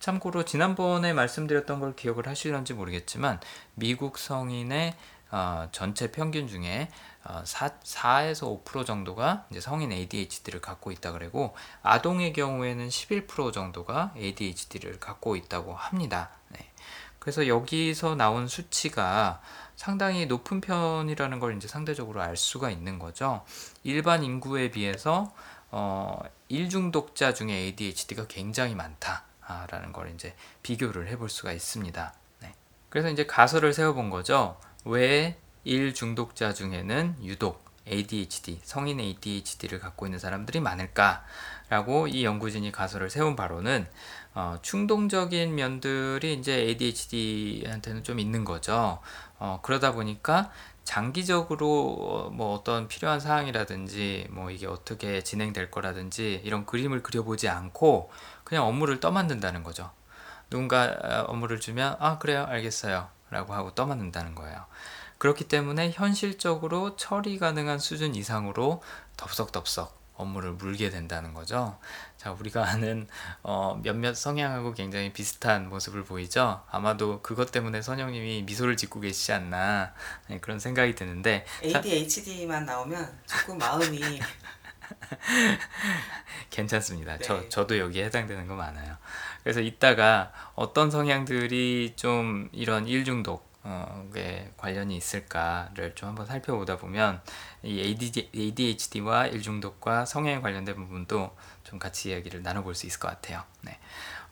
참고로 지난번에 말씀드렸던 걸 기억을 하시는지 모르겠지만 미국 성인의 어, 전체 평균 중에 어, 4, 4에서 5% 정도가 이제 성인 ADHD를 갖고 있다 그러고 아동의 경우에는 11% 정도가 ADHD를 갖고 있다고 합니다. 네. 그래서 여기서 나온 수치가 상당히 높은 편이라는 걸 이제 상대적으로 알 수가 있는 거죠. 일반 인구에 비해서 어, 일중독자 중에 ADHD가 굉장히 많다라는 걸 이제 비교를 해볼 수가 있습니다. 네. 그래서 이제 가설을 세워본 거죠. 왜 일중독자 중에는 유독 ADHD, 성인 ADHD를 갖고 있는 사람들이 많을까라고 이 연구진이 가설을 세운 바로는 어, 충동적인 면들이 이제 ADHD한테는 좀 있는 거죠. 어, 그러다 보니까 장기적으로 뭐 어떤 필요한 사항이라든지 뭐 이게 어떻게 진행될 거라든지 이런 그림을 그려보지 않고 그냥 업무를 떠만든다는 거죠. 누군가 어, 업무를 주면 아 그래요 알겠어요 라고 하고 떠만든다는 거예요. 그렇기 때문에 현실적으로 처리 가능한 수준 이상으로 덥석덥석 업무를 물게 된다는 거죠. 자, 우리가 아는 어, 몇몇 성향하고 굉장히 비슷한 모습을 보이죠. 아마도 그것 때문에 선영님이 미소를 짓고 계시지 않나 네, 그런 생각이 드는데 ADHD만 나오면 조금 마음이 괜찮습니다. 네. 저 저도 여기에 해당되는 거 많아요. 그래서 이따가 어떤 성향들이 좀 이런 일 중독 에 관련이 있을까를 좀 한번 살펴보다 보면 이 ADHD와 일중독과 성향에 관련된 부분도 좀 같이 이야기를 나눠볼 수 있을 것 같아요. 네.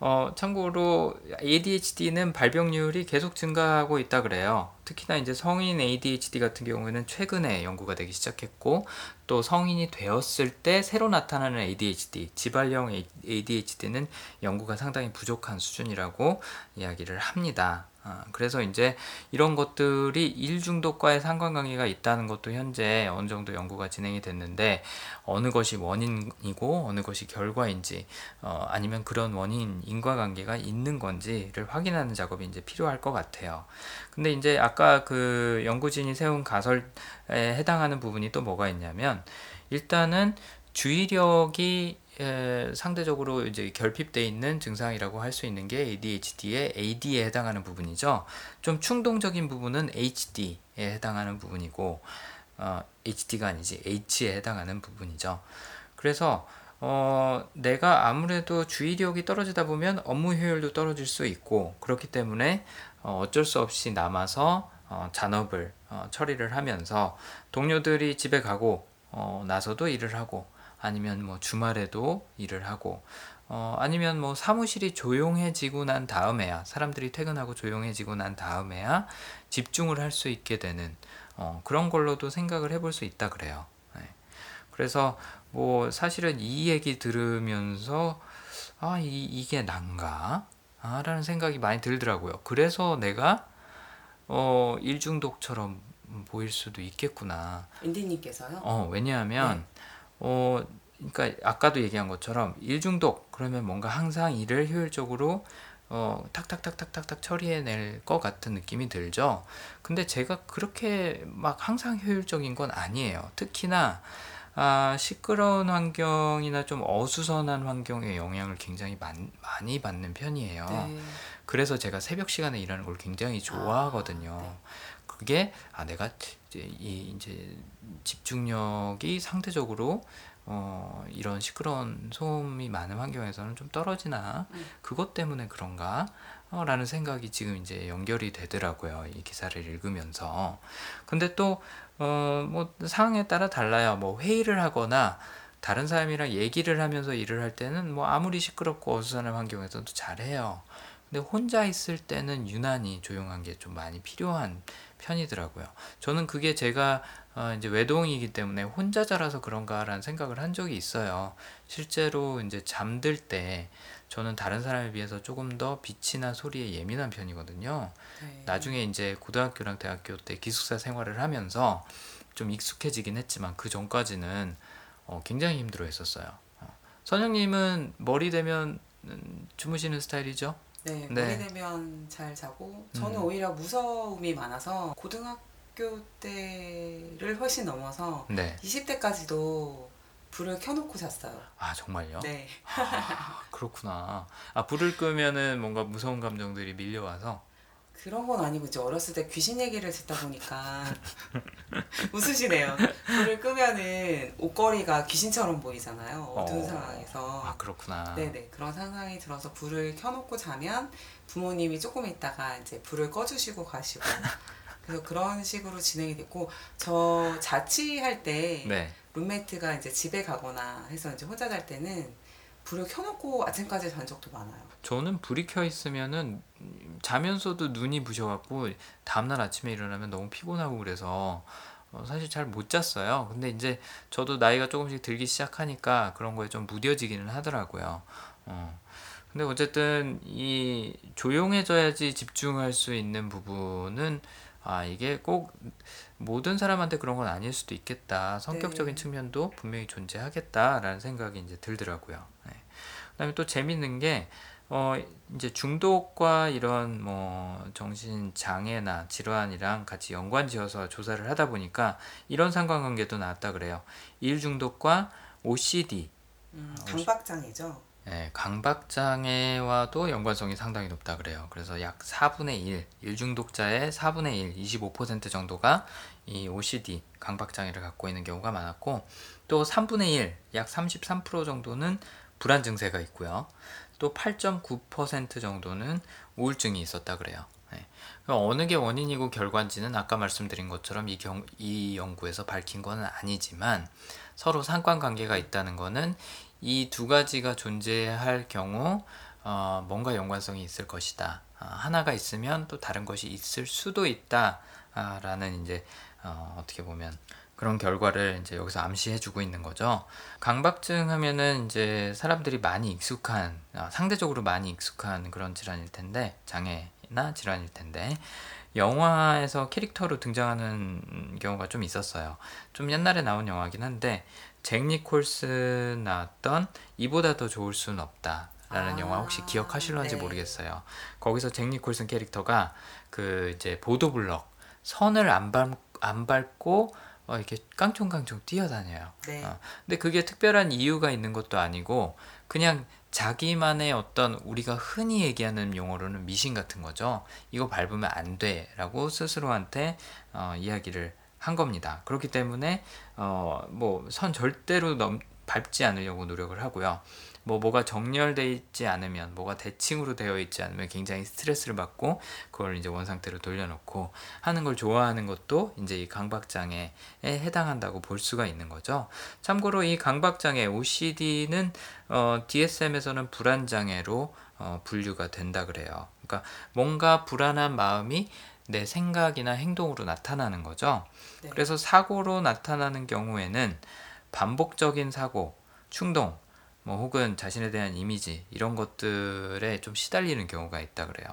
어, 참고로 ADHD는 발병률이 계속 증가하고 있다 그래요. 특히나 이제 성인 ADHD 같은 경우에는 최근에 연구가 되기 시작했고 또 성인이 되었을 때 새로 나타나는 ADHD, 지발형 ADHD는 연구가 상당히 부족한 수준이라고 이야기를 합니다. 아, 그래서 이제 이런 것들이 일 중독과의 상관관계가 있다는 것도 현재 어느 정도 연구가 진행이 됐는데 어느 것이 원인이고 어느 것이 결과인지 어, 아니면 그런 원인 인과관계가 있는 건지를 확인하는 작업이 이제 필요할 것 같아요. 근데 이제 아까 그 연구진이 세운 가설에 해당하는 부분이 또 뭐가 있냐면 일단은 주의력이 에, 상대적으로 이제 결핍돼 있는 증상이라고 할 수 있는 게 ADHD의 AD에 해당하는 부분이죠. 좀 충동적인 부분은 HD에 해당하는 부분이고 어, HD가 아니지 H에 해당하는 부분이죠. 그래서 어, 내가 아무래도 주의력이 떨어지다 보면 업무 효율도 떨어질 수 있고 그렇기 때문에 어, 어쩔 수 없이 남아서 어, 잔업을 어, 처리를 하면서 동료들이 집에 가고 어, 나서도 일을 하고 아니면 뭐 주말에도 일을 하고 어, 아니면 뭐 사무실이 조용해지고 난 다음에야 사람들이 퇴근하고 조용해지고 난 다음에야 집중을 할 수 있게 되는 어, 그런 걸로도 생각을 해볼 수 있다 그래요. 네. 그래서 뭐 사실은 이 얘기 들으면서 아 이, 이게 난가? 아, 라는 생각이 많이 들더라고요. 그래서 내가 어, 일중독처럼 보일 수도 있겠구나. 인디님께서요? 어, 왜냐하면 어, 그러니까 아까도 얘기한 것처럼 일중독 그러면 뭔가 항상 일을 효율적으로 어, 탁탁탁탁탁탁 처리해낼 것 같은 느낌이 들죠. 근데 제가 그렇게 막 항상 효율적인 건 아니에요. 특히나 아, 시끄러운 환경이나 좀 어수선한 환경의 영향을 굉장히 많, 많이 받는 편이에요. 네. 그래서 제가 새벽 시간에 일하는 걸 굉장히 좋아하거든요. 아, 네. 그게 아 내가 이제 이 이제 집중력이 상대적으로 어 이런 시끄러운 소음이 많은 환경에서는 좀 떨어지나 음. 그것 때문에 그런가 어, 라는 생각이 지금 이제 연결이 되더라고요. 이 기사를 읽으면서. 근데 또 어 뭐 상황에 따라 달라요. 뭐 회의를 하거나 다른 사람이랑 얘기를 하면서 일을 할 때는 뭐 아무리 시끄럽고 어수선한 환경에서도 잘해요. 근데 혼자 있을 때는 유난히 조용한 게 좀 많이 필요한 편이더라고요. 저는 그게 제가 어, 이제 외동이기 때문에 혼자 자라서 그런가라는 생각을 한 적이 있어요. 실제로 이제 잠들 때 저는 다른 사람에 비해서 조금 더 빛이나 소리에 예민한 편이거든요. 네. 나중에 이제 고등학교랑 대학교 때 기숙사 생활을 하면서 좀 익숙해지긴 했지만 그 전까지는 어, 굉장히 힘들어 했었어요. 어. 선영님은 머리 되면 음, 주무시는 스타일이죠? 네, 네. 머리 되면 잘 자고 저는 음. 오히려 무서움이 많아서 고등학교 때를 훨씬 넘어서 네. 20대까지도 불을 켜놓고 잤어요. 아 정말요? 네. 아, 그렇구나. 아 불을 끄면은 뭔가 무서운 감정들이 밀려와서 그런 건 아니고 이제 어렸을 때 귀신 얘기를 듣다 보니까 웃으시네요. 불을 끄면은 옷걸이가 귀신처럼 보이잖아요. 어두운 어. 상황에서. 아 그렇구나. 네네 그런 상황이 들어서 불을 켜놓고 자면 부모님이 조금 있다가 이제 불을 꺼주시고 가시고 그래서 그런 식으로 진행이 됐고 저 자취할 때 네. 룸메이트가 이제 집에 가거나 해서 이제 혼자 잘 때는 불을 켜놓고 아침까지 잔 적도 많아요. 저는 불이 켜 있으면은 음, 자면서도 눈이 부셔갖고 다음날 아침에 일어나면 너무 피곤하고 그래서 어, 사실 잘 못 잤어요. 근데 이제 저도 나이가 조금씩 들기 시작하니까 그런 거에 좀 무뎌지기는 하더라고요. 어. 근데 어쨌든 이 조용해져야지 집중할 수 있는 부분은 아 이게 꼭 모든 사람한테 그런 건 아닐 수도 있겠다. 성격적인 네. 측면도 분명히 존재하겠다라는 생각이 이제 들더라고요. 네. 그다음에 또 재밌는 게 어, 이제 중독과 이런 뭐 정신 장애나 질환이랑 같이 연관지어서 조사를 하다 보니까 이런 상관관계도 나왔다 그래요. 일 중독과 OCD, 음, 아, 강박장애죠. 예, 강박장애와도 연관성이 상당히 높다 그래요. 그래서 약 4분의 1, 일중독자의 4분의 1, 25% 정도가 이 OCD, 강박장애를 갖고 있는 경우가 많았고, 또 3분의 1, 약 33% 정도는 불안 증세가 있고요. 또 8.9% 정도는 우울증이 있었다 그래요. 예. 그럼 어느 게 원인이고 결과인지는 아까 말씀드린 것처럼 이, 경, 이 연구에서 밝힌 건 아니지만 서로 상관관계가 있다는 거는 이 두 가지가 존재할 경우 어, 뭔가 연관성이 있을 것이다. 아, 하나가 있으면 또 다른 것이 있을 수도 있다라는 이제 어, 어떻게 보면 그런 결과를 이제 여기서 암시해주고 있는 거죠. 강박증 하면은 이제 사람들이 많이 익숙한 아, 상대적으로 많이 익숙한 그런 질환일 텐데 장애나 질환일 텐데 영화에서 캐릭터로 등장하는 경우가 좀 있었어요. 좀 옛날에 나온 영화긴 한데 잭 니콜슨 나왔던 이보다 더 좋을 수는 없다 라는 아, 영화 혹시 기억하실런지 네. 모르겠어요. 거기서 잭 니콜슨 캐릭터가 그 이제 보도블럭 선을 안, 밟, 안 밟고 어, 이렇게 깡총깡총 뛰어다녀요. 네. 어, 근데 그게 특별한 이유가 있는 것도 아니고 그냥 자기만의 어떤 우리가 흔히 얘기하는 용어로는 미신 같은 거죠. 이거 밟으면 안 돼라고 스스로한테 어, 이야기를 한 겁니다. 그렇기 때문에 어, 뭐 선 절대로 넘, 밟지 않으려고 노력을 하고요. 뭐 뭐가 정렬돼 있지 않으면 뭐가 대칭으로 되어 있지 않으면 굉장히 스트레스를 받고 그걸 이제 원상태로 돌려놓고 하는 걸 좋아하는 것도 이제 이 강박장애에 해당한다고 볼 수가 있는 거죠. 참고로 이 강박장애 OCD는 어, DSM에서는 불안장애로 어, 분류가 된다 그래요. 그러니까 뭔가 불안한 마음이 내 생각이나 행동으로 나타나는 거죠. 네. 그래서 사고로 나타나는 경우에는 반복적인 사고, 충동, 뭐 혹은 자신에 대한 이미지 이런 것들에 좀 시달리는 경우가 있다 그래요.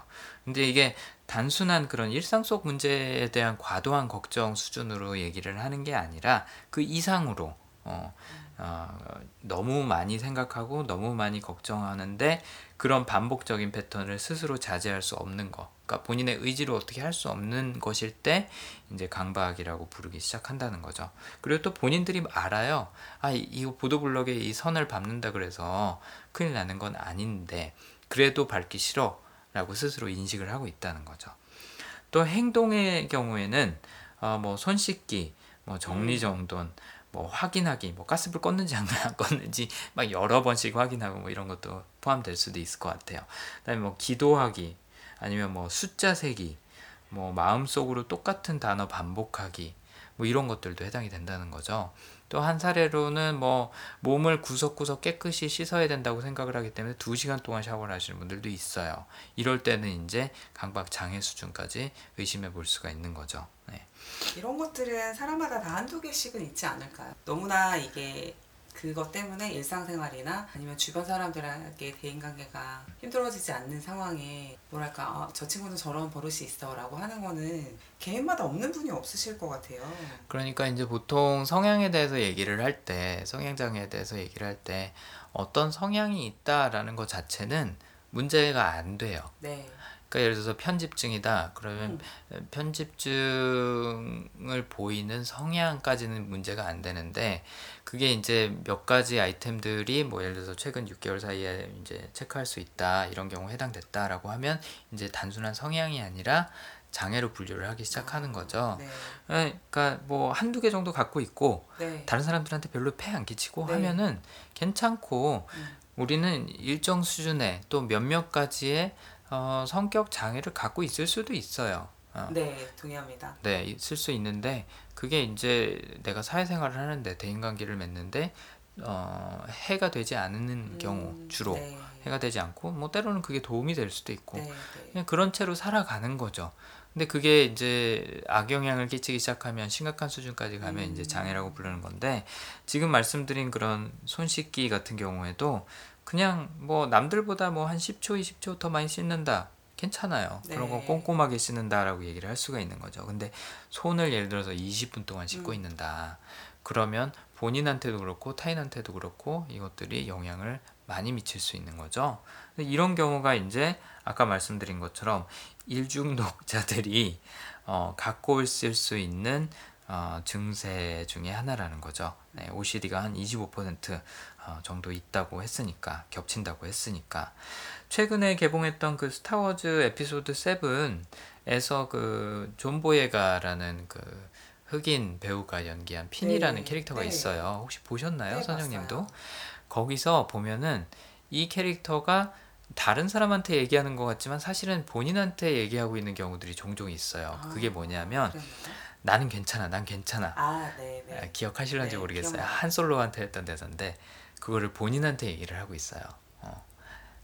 근데 이게 단순한 그런 일상 속 문제에 대한 과도한 걱정 수준으로 얘기를 하는 게 아니라 그 이상으로 어, 어, 너무 많이 생각하고 너무 많이 걱정하는데 그런 반복적인 패턴을 스스로 자제할 수 없는 거. 그러니까 본인의 의지로 어떻게 할 수 없는 것일 때 이제 강박이라고 부르기 시작한다는 거죠. 그리고 또 본인들이 알아요. 아, 이- 이거 보도블럭에 이 선을 밟는다 그래서 큰일 나는 건 아닌데 그래도 밟기 싫어 라고 스스로 인식을 하고 있다는 거죠. 또 행동의 경우에는 어, 뭐손 씻기, 뭐 정리정돈, 뭐 확인하기, 뭐 가스불 껐는지 안 껐는지 막 여러 번씩 확인하고 뭐 이런 것도 포함될 수도 있을 것 같아요. 그다음에 뭐 기도하기, 아니면 뭐 숫자 세기, 뭐 마음속으로 똑같은 단어 반복하기, 뭐 이런 것들도 해당이 된다는 거죠. 또 한 사례로는 뭐 몸을 구석구석 깨끗이 씻어야 된다고 생각을 하기 때문에 2시간 동안 샤워를 하시는 분들도 있어요. 이럴 때는 이제 강박 장애 수준까지 의심해 볼 수가 있는 거죠. 네. 이런 것들은 사람마다 다 한두 개씩은 있지 않을까요? 너무나 이게 그것 때문에 일상생활이나 아니면 주변 사람들에게 대인관계가 힘들어지지 않는 상황에 뭐랄까 아, 저 친구는 저런 버릇이 있어라고 하는 거는 개인마다 없는 분이 없으실 것 같아요. 그러니까 이제 보통 성향에 대해서 얘기를 할 때, 성향 장애에 대해서 얘기를 할 때 어떤 성향이 있다라는 것 자체는 문제가 안 돼요. 네. 그러니까 예를 들어서 편집증이다. 그러면 편집증을 보이는 성향까지는 문제가 안 되는데 그게 이제 몇 가지 아이템들이 뭐 예를 들어서 최근 6개월 사이에 이제 체크할 수 있다 이런 경우 해당됐다라고 하면 이제 단순한 성향이 아니라 장애로 분류를 하기 시작하는 거죠. 네. 예, 그러니까 뭐 한두 개 정도 갖고 있고 네. 다른 사람들한테 별로 폐 안 끼치고 네. 하면은 괜찮고 음. 우리는 일정 수준의 또 몇몇 가지의 어, 성격 장애를 갖고 있을 수도 있어요. 어, 네, 동의합니다. 네, 있을 수 있는데 그게 이제 내가 사회생활을 하는데 대인관계를 맺는데 어, 해가 되지 않는 경우 음, 주로 네. 해가 되지 않고 뭐 때로는 그게 도움이 될 수도 있고 네, 네. 그냥 그런 채로 살아가는 거죠. 근데 그게 이제 악영향을 끼치기 시작하면 심각한 수준까지 가면 이제 장애라고 부르는 건데 지금 말씀드린 그런 손 씻기 같은 경우에도 그냥 뭐 남들보다 뭐 한 10초, 20초 더 많이 씻는다. 괜찮아요. 그런 거 네. 꼼꼼하게 씻는다라고 얘기를 할 수가 있는 거죠. 근데 손을 예를 들어서 20분 동안 씻고 음. 있는다. 그러면 본인한테도 그렇고 타인한테도 그렇고 이것들이 영향을 많이 미칠 수 있는 거죠. 이런 경우가 이제 아까 말씀드린 것처럼 일중독자들이 어, 갖고 있을 수 있는 어, 증세 중에 하나라는 거죠. 네, OCD가 한 25% 어, 정도 있다고 했으니까 겹친다고 했으니까 최근에 개봉했던 그 스타워즈 에피소드 7에서 그 존 보예가라는 그 흑인 배우가 연기한 핀이라는 네, 캐릭터가 네. 있어요. 혹시 보셨나요, 네? 봤어요. 거기서 보면은 이 캐릭터가 다른 사람한테 얘기하는 것 같지만 사실은 본인한테 얘기하고 있는 경우들이 종종 있어요. 아, 그게 뭐냐면 그랬나요? 나는 괜찮아, 난 괜찮아. 아, 네, 네. 아, 기억하실런지 네, 모르겠어요. 기억나요. 한솔로한테 했던 대사인데 그거를 본인한테 얘기를 하고 있어요. 어.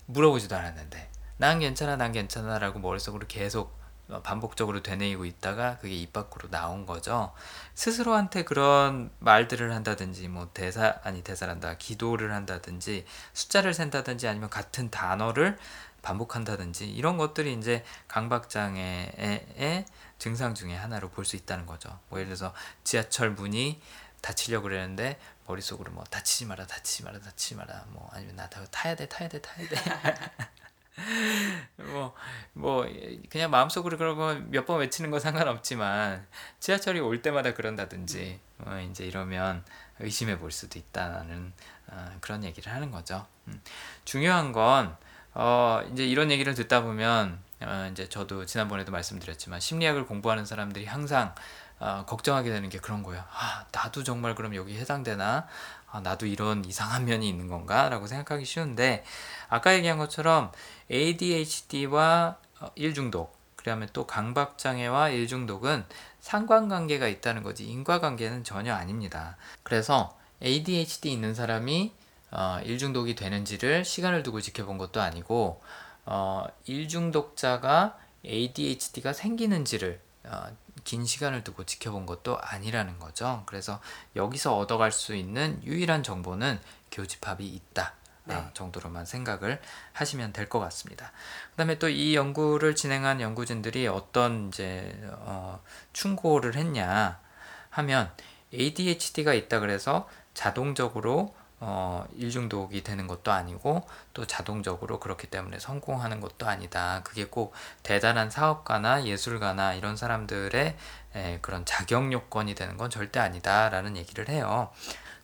물어보지도 않았는데 난 괜찮아, 난 괜찮아라고 머릿속으로 계속 어, 반복적으로 되뇌이고 있다가 그게 입 밖으로 나온 거죠. 스스로한테 그런 말들을 한다든지 뭐 대사 아니 대사란다 기도를 한다든지 숫자를 센다든지 아니면 같은 단어를 반복한다든지 이런 것들이 이제 강박장애의 증상 중에 하나로 볼 수 있다는 거죠. 뭐 예를 들어서 지하철 문이 닫히려고 그랬는데 머릿속으로 뭐 닫히지 마라 닫히지 마라 닫히지 마라 뭐 아니면 나 다- 타야 돼 타야 돼 타야 돼 뭐, 뭐, 그냥 마음속으로 그런 거몇 번 외치는 건 상관없지만, 지하철이 올 때마다 그런다든지, 어, 이제 이러면 의심해 볼 수도 있다는 어, 그런 얘기를 하는 거죠. 음. 중요한 건, 어, 이제 이런 얘기를 듣다 보면, 어, 이제 저도 지난번에도 말씀드렸지만, 심리학을 공부하는 사람들이 항상 어, 걱정하게 되는 게 그런 거예요. 아, 나도 정말 그럼 여기 해당되나? 아, 나도 이런 이상한 면이 있는 건가? 라고 생각하기 쉬운데, 아까 얘기한 것처럼 ADHD와 어, 일중독, 그다음에 또 강박장애와 일중독은 상관관계가 있다는 거지 인과관계는 전혀 아닙니다. 그래서 ADHD 있는 사람이 어, 일중독이 되는지를 시간을 두고 지켜본 것도 아니고 어, 일중독자가 ADHD가 생기는지를 어, 긴 시간을 두고 지켜본 것도 아니라는 거죠. 그래서 여기서 얻어갈 수 있는 유일한 정보는 교집합이 있다. 네. 어, 정도로만 생각을 하시면 될 것 같습니다. 그다음에 또 이 연구를 진행한 연구진들이 어떤 이제 어, 충고를 했냐 하면 ADHD가 있다 그래서 자동적으로 어, 일중독이 되는 것도 아니고 또 자동적으로 그렇기 때문에 성공하는 것도 아니다. 그게 꼭 대단한 사업가나 예술가나 이런 사람들의 에, 그런 자격 요건이 되는 건 절대 아니다라는 얘기를 해요.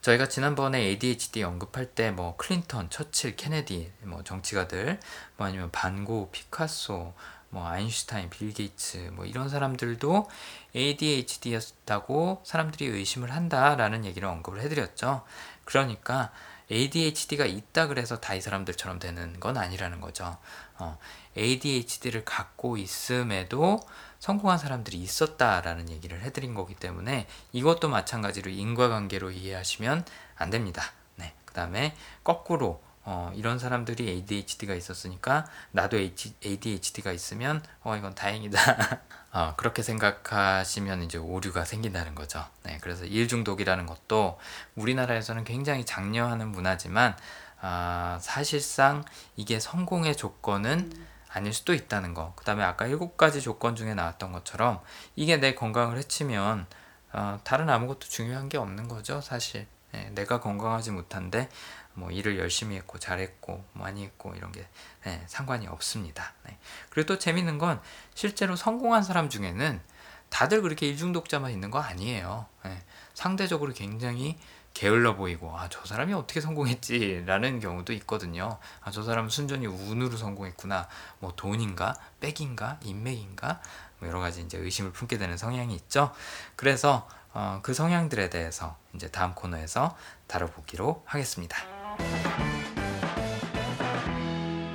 저희가 지난번에 ADHD 언급할 때 뭐 클린턴, 처칠, 케네디, 뭐 정치가들, 뭐 아니면 반고, 피카소, 뭐 아인슈타인, 빌 게이츠 뭐 이런 사람들도 ADHD였다고 사람들이 의심을 한다라는 얘기를 언급을 해드렸죠. 그러니까 ADHD가 있다 그래서 다 이 사람들처럼 되는 건 아니라는 거죠. 어, ADHD를 갖고 있음에도 성공한 사람들이 있었다라는 얘기를 해드린 거기 때문에 이것도 마찬가지로 인과관계로 이해하시면 안 됩니다. 네, 그 다음에 거꾸로 어, 이런 사람들이 ADHD가 있었으니까 나도 ADHD가 있으면 어 이건 다행이다. 어, 그렇게 생각하시면 이제 오류가 생긴다는 거죠. 네, 그래서 일 중독이라는 것도 우리나라에서는 굉장히 장려하는 문화지만 아, 사실상 이게 성공의 조건은 아닐 수도 있다는 거. 그 다음에 아까 일곱 가지 조건 중에 나왔던 것처럼 이게 내 건강을 해치면 어, 다른 아무것도 중요한 게 없는 거죠, 사실. 네, 내가 건강하지 못한데 뭐 일을 열심히 했고 잘했고 많이 했고 이런 게 네, 상관이 없습니다. 네. 그리고 또 재밌는 건 실제로 성공한 사람 중에는 다들 그렇게 일중독자만 있는 거 아니에요. 네. 상대적으로 굉장히 게을러 보이고 아 저 사람이 어떻게 성공했지라는 경우도 있거든요. 아 저 사람은 순전히 운으로 성공했구나. 뭐 돈인가, 백인가, 인맥인가 뭐 여러 가지 이제 의심을 품게 되는 성향이 있죠. 그래서 어, 그 성향들에 대해서 이제 다음 코너에서 다뤄보기로 하겠습니다.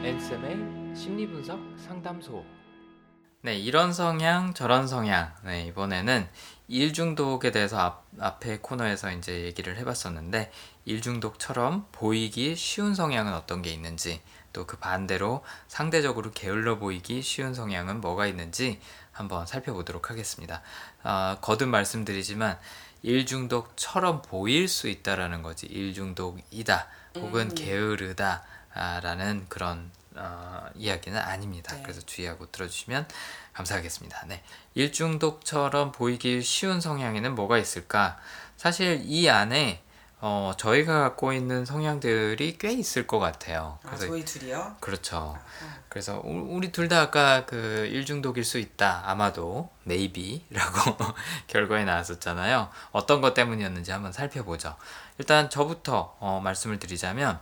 앤쌤의 심리분석 상담소. 네, 이런 성향, 저런 성향. 네, 이번에는 일중독에 대해서 앞, 앞에 코너에서 이제 얘기를 해봤었는데, 일중독처럼 보이기 쉬운 성향은 어떤 게 있는지, 또 그 반대로 상대적으로 게을러 보이기 쉬운 성향은 뭐가 있는지 한번 살펴보도록 하겠습니다. 어, 거듭 말씀드리지만, 일중독처럼 보일 수 있다라는 거지. 일중독이다. 혹은 음. 게으르다라는 그런 어, 이야기는 아닙니다. 네. 그래서 주의하고 들어주시면 감사하겠습니다. 네. 일중독처럼 보이기 쉬운 성향에는 뭐가 있을까? 사실 이 안에 어, 저희가 갖고 있는 성향들이 꽤 있을 것 같아요. 아, 그래서 저희 둘이요? 그렇죠. 아, 그래서 우- 우리 둘 다 아까 그 일중독일 수 있다. 아마도 maybe라고 결과에 나왔었잖아요. 어떤 것 때문이었는지 한번 살펴보죠. 일단 저부터 어, 말씀을 드리자면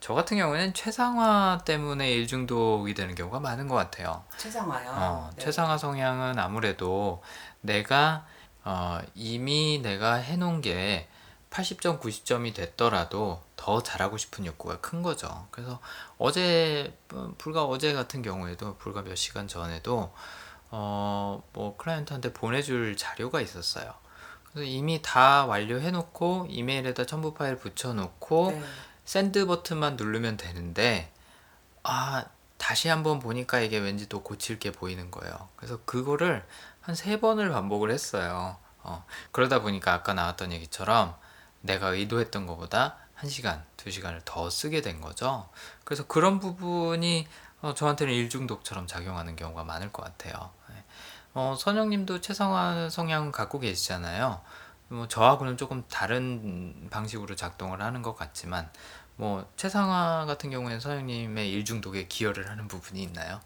저 같은 경우에는 최상화 때문에 일중독이 되는 경우가 많은 것 같아요. 최상화요. 어, 네. 최상화 성향은 아무래도 내가 어, 이미 내가 해놓은 게 80점, 90점이 됐더라도 더 잘하고 싶은 욕구가 큰 거죠. 그래서 어제 어, 불과 어제 같은 경우에도 불과 몇 시간 전에도 어, 뭐 클라이언트한테 보내줄 자료가 있었어요. 그래서 이미 다 완료해놓고 이메일에다 첨부 파일 붙여놓고 네. send 버튼만 누르면 되는데 아 다시 한번 보니까 이게 왠지 또 고칠 게 보이는 거예요. 그래서 그거를 한 세 번을 반복을 했어요. 어, 그러다 보니까 아까 나왔던 얘기처럼 내가 의도했던 것보다 한 시간, 두 시간을 더 쓰게 된 거죠. 그래서 그런 부분이 어, 저한테는 일중독처럼 작용하는 경우가 많을 것 같아요. 네. 어, 선영님도 최상화 성향 갖고 계시잖아요. 뭐 저하고는 조금 다른 방식으로 작동을 하는 것 같지만 뭐 최상화 같은 경우에는 선생님의 일 중독에 기여를 하는 부분이 있나요?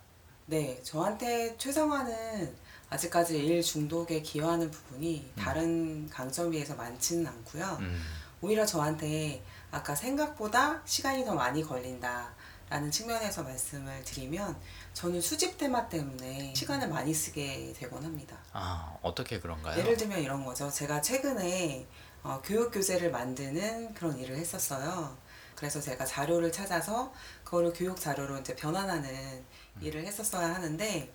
네, 저한테 최상화는 아직까지 일 중독에 기여하는 부분이 다른 강점에 비해서 많지는 않고요. 음, 오히려 저한테 아까 생각보다 시간이 더 많이 걸린다 라는 측면에서 말씀을 드리면 저는 수집 테마 때문에 시간을 많이 쓰게 되곤 합니다. 아 어떻게 그런가요? 예를 들면 이런 거죠. 제가 최근에 어, 교육 교재를 만드는 그런 일을 했었어요. 그래서 제가 자료를 찾아서 그거를 교육 자료로 이제 변환하는 일을 했었어야 하는데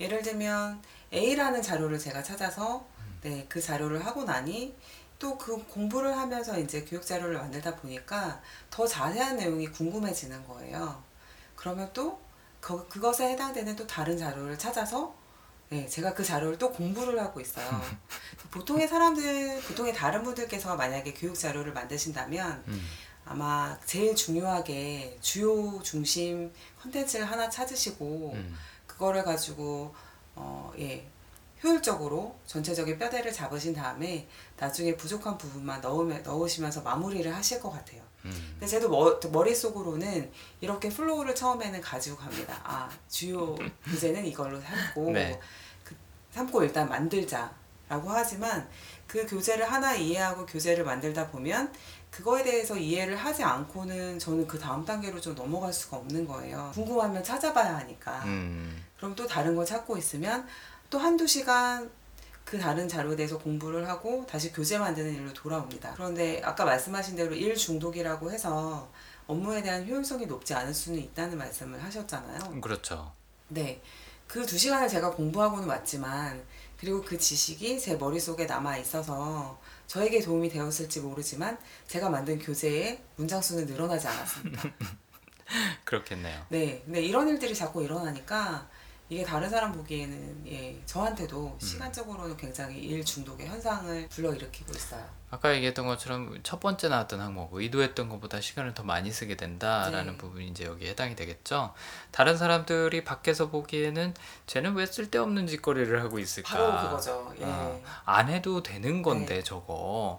예를 들면 A라는 자료를 제가 찾아서 네, 그 자료를 하고 나니 또 그 공부를 하면서 이제 교육 자료를 만들다 보니까 더 자세한 내용이 궁금해지는 거예요. 그러면 또 그, 그것에 해당되는 또 다른 자료를 찾아서 네, 제가 그 자료를 또 공부를 하고 있어요. 보통의 사람들, 보통의 다른 분들께서 만약에 교육 자료를 만드신다면 음, 아마 제일 중요하게 주요 중심 컨텐츠를 하나 찾으시고 음, 그거를 가지고 어, 예, 효율적으로 전체적인 뼈대를 잡으신 다음에 나중에 부족한 부분만 넣으면, 넣으시면서 마무리를 하실 것 같아요. 음, 근데 저도 머, 머릿속으로는 이렇게 flow를 처음에는 가지고 갑니다. 아, 주요 교재는 이걸로 삼고, 네. 그, 삼고 일단 만들자라고 하지만 그 교재를 하나 이해하고 교재를 만들다 보면 그거에 대해서 이해를 하지 않고는 저는 그 다음 단계로 좀 넘어갈 수가 없는 거예요. 궁금하면 찾아봐야 하니까. 음, 그럼 또 다른 걸 찾고 있으면 또 한두 시간 그 다른 자료에 대해서 공부를 하고 다시 교재 만드는 일로 돌아옵니다. 그런데 아까 말씀하신 대로 일 중독이라고 해서 업무에 대한 효율성이 높지 않을 수는 있다는 말씀을 하셨잖아요. 그렇죠. 네. 그 두 시간을 제가 공부하고는 왔지만 그리고 그 지식이 제 머릿속에 남아 있어서 저에게 도움이 되었을지 모르지만 제가 만든 교재의 문장 수는 늘어나지 않았습니다. 그렇겠네요. 네, 근데 이런 일들이 자꾸 일어나니까 이게 다른 사람 보기에는 예, 저한테도 시간적으로는 굉장히 일 중독의 현상을 불러일으키고 있어요. 아까 얘기했던 것처럼 첫 번째 나왔던 항목 의도했던 것보다 시간을 더 많이 쓰게 된다라는 네. 부분이 이제 여기에 해당이 되겠죠. 다른 사람들이 밖에서 보기에는 쟤는 왜 쓸데없는 짓거리를 하고 있을까? 바로 그거죠. 예. 어, 안 해도 되는 건데 네. 저거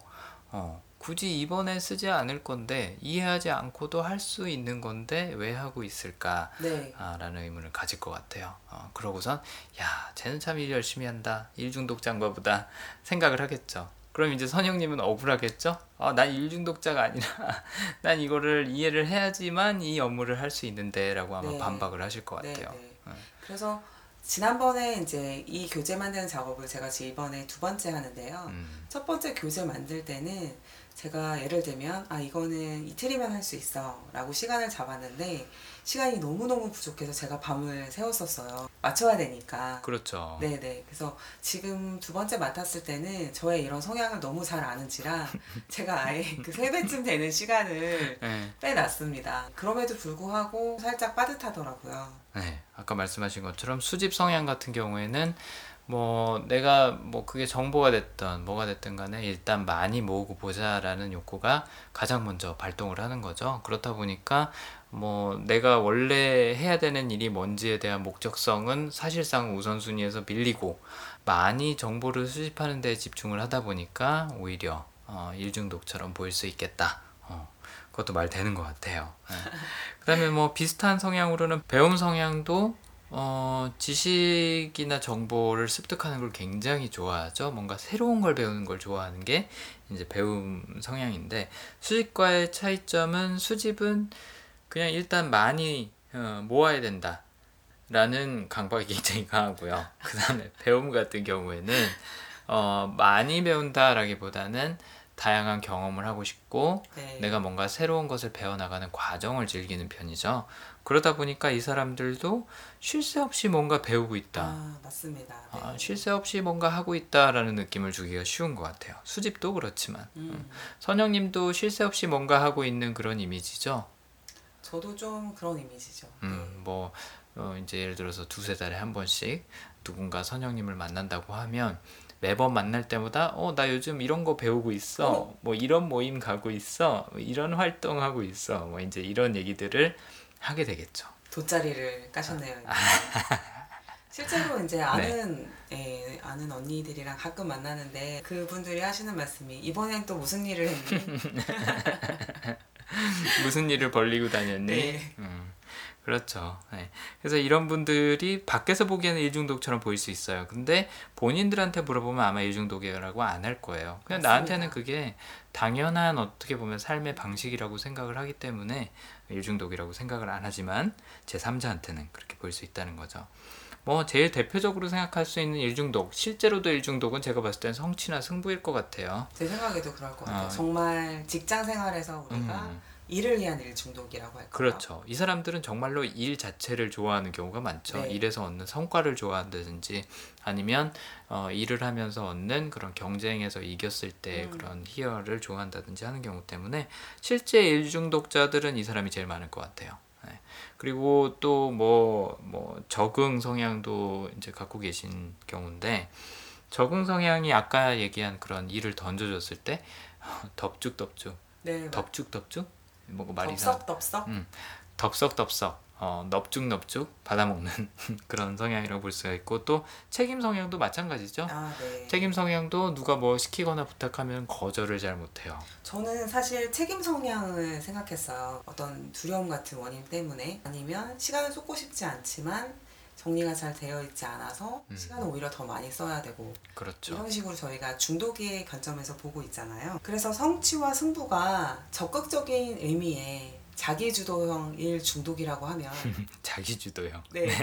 어, 굳이 이번에 쓰지 않을 건데 이해하지 않고도 할 수 있는 건데 왜 하고 있을까? 네. 아, 라는 의문을 가질 것 같아요. 어, 그러고선 야 쟤는 참 일 열심히 한다. 일 중독자인가 보다 생각을 하겠죠. 그럼 이제 선영님은 억울하겠죠? 아, 난 일중독자가 아니라 난 이거를 이해를 해야지만 이 업무를 할 수 있는데 라고 아마 네. 반박을 하실 것 네, 같아요. 네. 어. 그래서 지난번에 이제 이 교재 만드는 작업을 제가 지금 이번에 두 번째 하는데요. 음, 첫 번째 교재 만들 때는 제가 예를 들면 아 이거는 이틀이면 할 수 있어 라고 시간을 잡았는데 시간이 너무너무 부족해서 제가 밤을 새웠었어요. 맞춰야 되니까. 그렇죠. 네네. 그래서 지금 두 번째 맡았을 때는 저의 이런 성향을 너무 잘 아는지라 제가 아예 그 세 배쯤 되는 시간을 네. 빼놨습니다. 그럼에도 불구하고 살짝 빠듯하더라고요. 네, 아까 말씀하신 것처럼 수집 성향 같은 경우에는 뭐 내가 뭐 그게 정보가 됐던 뭐가 됐든 간에 일단 많이 모으고 보자라는 욕구가 가장 먼저 발동을 하는 거죠. 그렇다 보니까 뭐 내가 원래 해야 되는 일이 뭔지에 대한 목적성은 사실상 우선순위에서 밀리고 많이 정보를 수집하는 데 집중을 하다 보니까 오히려 어, 일중독처럼 보일 수 있겠다. 어, 그것도 말 되는 것 같아요. 네. 그 다음에 뭐 비슷한 성향으로는 배움 성향도 어, 지식이나 정보를 습득하는 걸 굉장히 좋아하죠. 뭔가 새로운 걸 배우는 걸 좋아하는 게 이제 배움 성향인데 수집과의 차이점은 수집은 그냥 일단 많이 어, 모아야 된다. 라는 강박이 굉장히 강하고요. 그 다음에 배움 같은 경우에는 어, 많이 배운다라기보다는 다양한 경험을 하고 싶고 네. 내가 뭔가 새로운 것을 배워나가는 과정을 즐기는 편이죠. 그러다 보니까 이 사람들도 쉴 새 없이 뭔가 배우고 있다. 아 맞습니다 네. 아, 쉴새 없이 뭔가 하고 있다라는 느낌을 주기가 쉬운 것 같아요. 수집도 그렇지만 음, 선영님도 쉴 새 없이 뭔가 하고 있는 그런 이미지죠. 저도 좀 그런 이미지죠 음, 뭐 어, 이제 예를 들어서 두세 달에 한 번씩 누군가 선영님을 만난다고 하면 매번 만날 때마다 어 나 요즘 이런 거 배우고 있어 어. 뭐 이런 모임 가고 있어 뭐 이런 활동 하고 있어 뭐 이제 이런 얘기들을 하게 되겠죠. 돗자리를 까셨네요. 아. 실제로 네. 이제 아는 예, 아는 언니들이랑 가끔 만나는데 그분들이 하시는 말씀이 이번엔 또 무슨 일을 했니? 무슨 일을 벌리고 다녔니? 네. 음, 그렇죠. 네. 그래서 이런 분들이 밖에서 보기에는 일중독처럼 보일 수 있어요. 근데 본인들한테 물어보면 아마 일중독이라고 안 할 거예요. 그냥 맞습니다. 나한테는 그게 당연한 어떻게 보면 삶의 방식이라고 생각을 하기 때문에 일중독이라고 생각을 안 하지만 제 3자한테는 그렇게 보일 수 있다는 거죠. 뭐 제일 대표적으로 생각할 수 있는 일중독, 실제로도 일중독은 제가 봤을 땐 성취나 승부일 것 같아요. 제 생각에도 그럴 것 같아요. 아. 정말 직장 생활에서 우리가 음. 일을 위한 일 중독이라고 할까요? 그렇죠. 이 사람들은 정말로 일 자체를 좋아하는 경우가 많죠. 네. 일에서 얻는 성과를 좋아한다든지 아니면 어, 일을 하면서 얻는 그런 경쟁에서 이겼을 때 음. 그런 희열을 좋아한다든지 하는 경우 때문에 실제 일 중독자들은 이 사람이 제일 많을 것 같아요. 네. 그리고 또 뭐 뭐 적응 성향도 이제 갖고 계신 경우인데 적응 성향이 아까 얘기한 그런 일을 던져줬을 때 덥죽덥죽 네, 막 덥죽덥죽 뭐가 말이 이상 덥석 덥석. 음. 덥석 덥석 어, 넙죽넙죽 받아먹는 그런 성향이라고 볼 수가 있고 또 책임 성향도 마찬가지죠. 아, 네. 책임 성향도 누가 뭐 시키거나 부탁하면 거절을 잘 못해요. 저는 사실 책임 성향을 생각했어요. 어떤 두려움 같은 원인 때문에 아니면 시간을 쏟고 싶지 않지만 정리가 잘 되어 있지 않아서 음. 시간을 오히려 더 많이 써야 되고 그렇죠. 이런 식으로 저희가 중독의 관점에서 보고 있잖아요. 그래서 성취와 승부가 적극적인 의미의 자기주도형 일 중독이라고 하면 자기주도요. 네.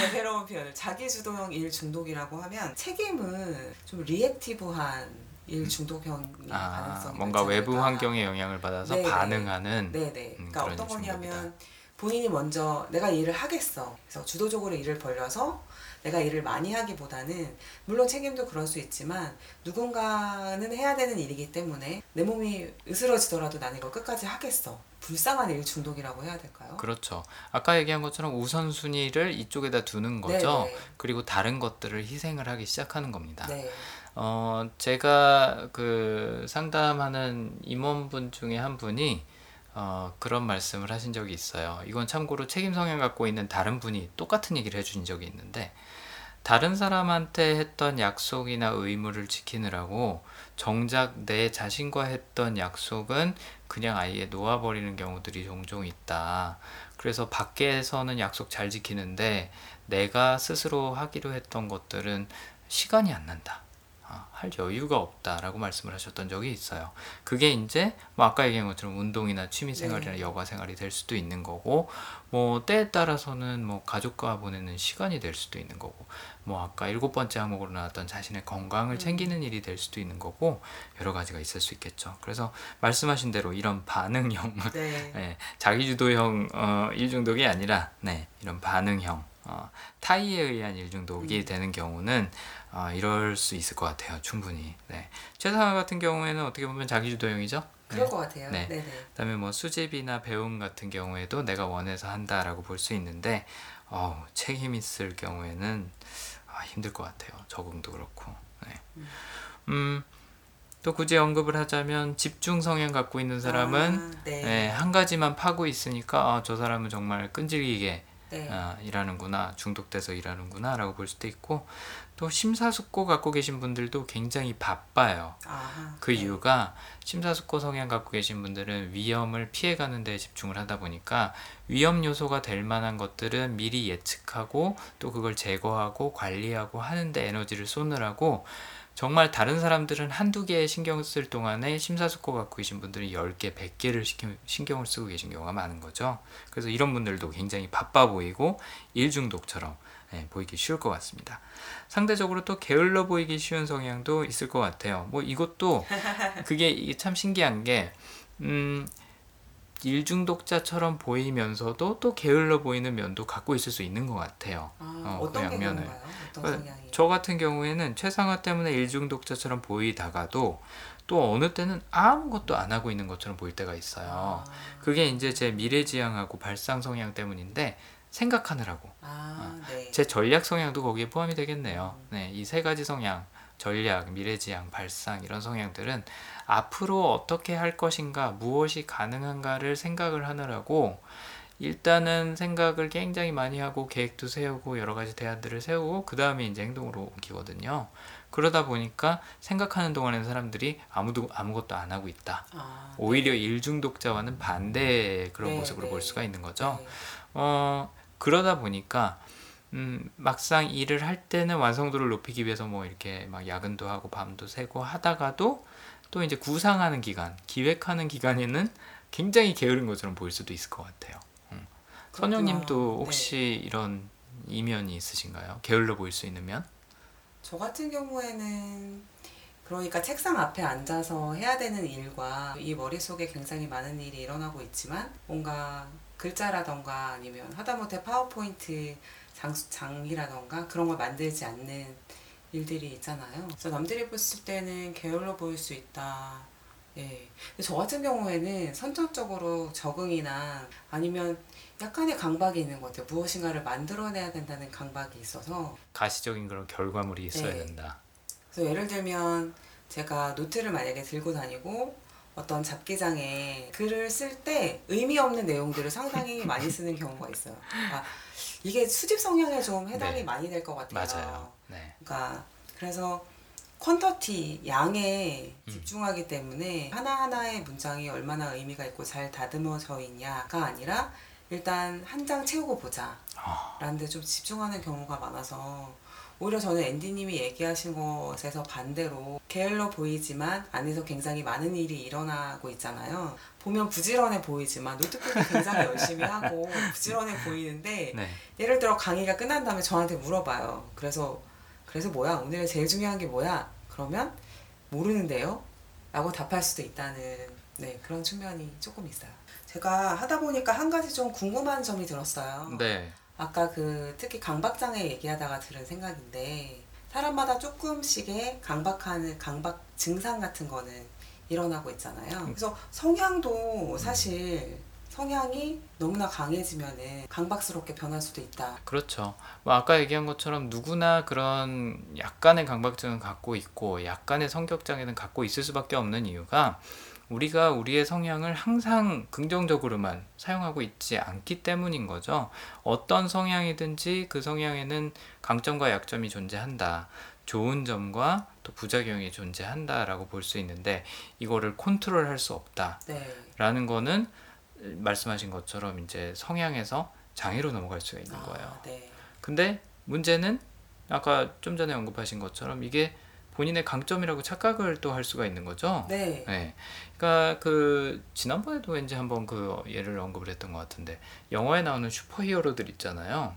더 새로운 표현을 자기주도형 일 중독이라고 하면 책임은 좀 reactive한 일 중독형이 아, 가능성이 뭔가 외부 않을까. 환경의 영향을 받아서 네네. 반응하는 네네. 음, 그러니까 어떤 중독이다. 거냐면 본인이 먼저 내가 일을 하겠어. 그래서 주도적으로 일을 벌려서 내가 일을 많이 하기보다는 물론 책임도 그럴 수 있지만 누군가는 해야 되는 일이기 때문에 내 몸이 으스러지더라도 나는 이걸 끝까지 하겠어. 불쌍한 일 중독이라고 해야 될까요? 그렇죠. 아까 얘기한 것처럼 우선순위를 이쪽에다 두는 거죠. 네네. 그리고 다른 것들을 희생을 하기 시작하는 겁니다. 네. 어, 제가 그 상담하는 임원분 중에 한 분이 어, 그런 말씀을 하신 적이 있어요. 이건 참고로 책임 성향 갖고 있는 다른 분이 똑같은 얘기를 해준 적이 있는데, 다른 사람한테 했던 약속이나 의무를 지키느라고 정작 내 자신과 했던 약속은 그냥 아예 놓아버리는 경우들이 종종 있다. 그래서 밖에서는 약속 잘 지키는데 내가 스스로 하기로 했던 것들은 시간이 안 난다. 아, 할 여유가 없다라고 말씀을 하셨던 적이 있어요. 그게 이제 뭐 아까 얘기한 것처럼 운동이나 취미 생활이나 네. 여가 생활이 될 수도 있는 거고 뭐 때에 따라서는 뭐 가족과 보내는 시간이 될 수도 있는 거고 뭐 아까 일곱 번째 항목으로 나왔던 자신의 건강을 음. 챙기는 일이 될 수도 있는 거고 여러 가지가 있을 수 있겠죠. 그래서 말씀하신 대로 이런 반응형 네. 네, 자기주도형 어, 일중독이 아니라 네, 이런 반응형 어, 타이에 의한 일중독이 음. 되는 경우는 어, 이럴 수 있을 것 같아요. 충분히. 네. 최상화 같은 경우에는 어떻게 보면 자기주도형이죠. 그럴 것 같아요. 네. 네. 네 그다음에 뭐 수집이나 배움 같은 경우에도 내가 원해서 한다라고 볼 수 있는데 어, 책임 있을 경우에는 아, 힘들 것 같아요. 적응도 그렇고. 네. 음, 또 굳이 언급을 하자면 집중 성향 갖고 있는 사람은 아, 네. 네, 한 가지만 파고 있으니까 아, 저 사람은 정말 끈질기게 네. 아, 일하는구나 중독돼서 일하는구나라고 볼 수도 있고 또 심사숙고 갖고 계신 분들도 굉장히 바빠요. 아하. 그 네. 이유가 심사숙고 성향 갖고 계신 분들은 위험을 피해가는 데 집중을 하다 보니까 위험 요소가 될 만한 것들은 미리 예측하고 또 그걸 제거하고 관리하고 하는데 에너지를 쏘느라고 정말 다른 사람들은 한두 개에 신경 쓸 동안에 심사숙고 갖고 계신 분들은 10개, 100개를 신경을 쓰고 계신 경우가 많은 거죠. 그래서 이런 분들도 굉장히 바빠 보이고 일중독처럼 예, 보이기 쉬울 것 같습니다. 상대적으로 또 게을러 보이기 쉬운 성향도 있을 것 같아요. 뭐 이것도 그게 참 신기한 게 음, 일중독자처럼 보이면서도 또 게을러 보이는 면도 갖고 있을 수 있는 것 같아요. 아, 어, 어떤 그게 양면을. 그, 성향이? 저 같은 경우에는 최상화 때문에 일중독자처럼 보이다가도 또 어느 때는 아무것도 안 하고 있는 것처럼 보일 때가 있어요. 아, 그게 이제 제 미래지향하고 발상 성향 때문인데 생각하느라고 아, 네. 제 전략 성향도 거기에 포함이 되겠네요. 네, 이 세 가지 성향, 전략, 미래지향, 발상 이런 성향들은 앞으로 어떻게 할 것인가, 무엇이 가능한가를 생각을 하느라고 일단은 생각을 굉장히 많이 하고 계획도 세우고 여러 가지 대안들을 세우고 그 다음에 이제 행동으로 옮기거든요. 그러다 보니까 생각하는 동안에는 사람들이 아무도 아무것도 안 하고 있다. 아, 오히려 일중독자와는 반대의 그런 네, 모습으로 네. 볼 수가 있는 거죠. 네. 어, 그러다 보니까 음, 막상 일을 할 때는 완성도를 높이기 위해서 뭐 이렇게 막 야근도 하고 밤도 새고 하다가도 또 이제 구상하는 기간, 기획하는 기간에는 굉장히 게으른 것처럼 보일 수도 있을 것 같아요. 음. 선영님도 네. 혹시 이런 이면이 있으신가요? 게을러 보일 수 있는 면? 저 같은 경우에는 그러니까 책상 앞에 앉아서 해야 되는 일과 이 머릿속에 굉장히 많은 일이 일어나고 있지만 뭔가 글자라던가 아니면 하다못해 파워포인트 장, 장이라던가 그런 걸 만들지 않는 일들이 있잖아요. 그래서 남들이 봤을 때는 게을러 보일 수 있다. 예. 저 같은 경우에는 선천적으로 적응이나 아니면 약간의 강박이 있는 것 같아요. 무엇인가를 만들어내야 된다는 강박이 있어서 가시적인 그런 결과물이 있어야 네. 된다. 그래서 예를 들면 제가 노트를 만약에 들고 다니고 어떤 잡기장에 글을 쓸 때 의미 없는 내용들을 상당히 많이 쓰는 경우가 있어요. 그러니까 이게 수집 성향에 좀 해당이 네. 많이 될 것 같아요. 맞아요. 네. 그러니까 그래서 퀀터티 양에 음. 집중하기 때문에 하나하나의 문장이 얼마나 의미가 있고 잘 다듬어져 있냐가 아니라 일단 한 장 채우고 보자 아, 라는 데 좀 집중하는 경우가 많아서 오히려 저는 앤디님이 얘기하신 것에서 반대로 게을러 보이지만 안에서 굉장히 많은 일이 일어나고 있잖아요. 보면 부지런해 보이지만 노트북을 굉장히 열심히 하고 부지런해 보이는데 네. 예를 들어 강의가 끝난 다음에 저한테 물어봐요. 그래서 그래서 뭐야 오늘 제일 중요한 게 뭐야? 그러면 모르는데요. 라고 답할 수도 있다는 네 그런 측면이 조금 있어요. 제가 하다 보니까 한 가지 좀 궁금한 점이 들었어요. 네. 아까 그 특히 강박장애 얘기하다가 들은 생각인데 사람마다 조금씩의 강박하는 강박 증상 같은 거는 일어나고 있잖아요. 그래서 성향도 사실 성향이 너무나 강해지면은 강박스럽게 변할 수도 있다. 그렇죠. 뭐 아까 얘기한 것처럼 누구나 그런 약간의 강박증은 갖고 있고 약간의 성격 장애는 갖고 있을 수밖에 없는 이유가 우리가 우리의 성향을 항상 긍정적으로만 사용하고 있지 않기 때문인 거죠. 어떤 성향이든지 그 성향에는 강점과 약점이 존재한다. 좋은 점과 또 부작용이 존재한다라고 볼 수 있는데 이거를 컨트롤 할 수 없다. 네. 라는 거는 말씀하신 것처럼 이제 성향에서 장애로 넘어갈 수가 있는 거예요. 아, 네. 근데 문제는 아까 좀 전에 언급하신 것처럼 이게 본인의 강점이라고 착각을 또 할 수가 있는 거죠. 네. 네. 그러니까 그 지난번에도 왠지 한번 그 예를 언급을 했던 것 같은데 영화에 나오는 superhero들 있잖아요.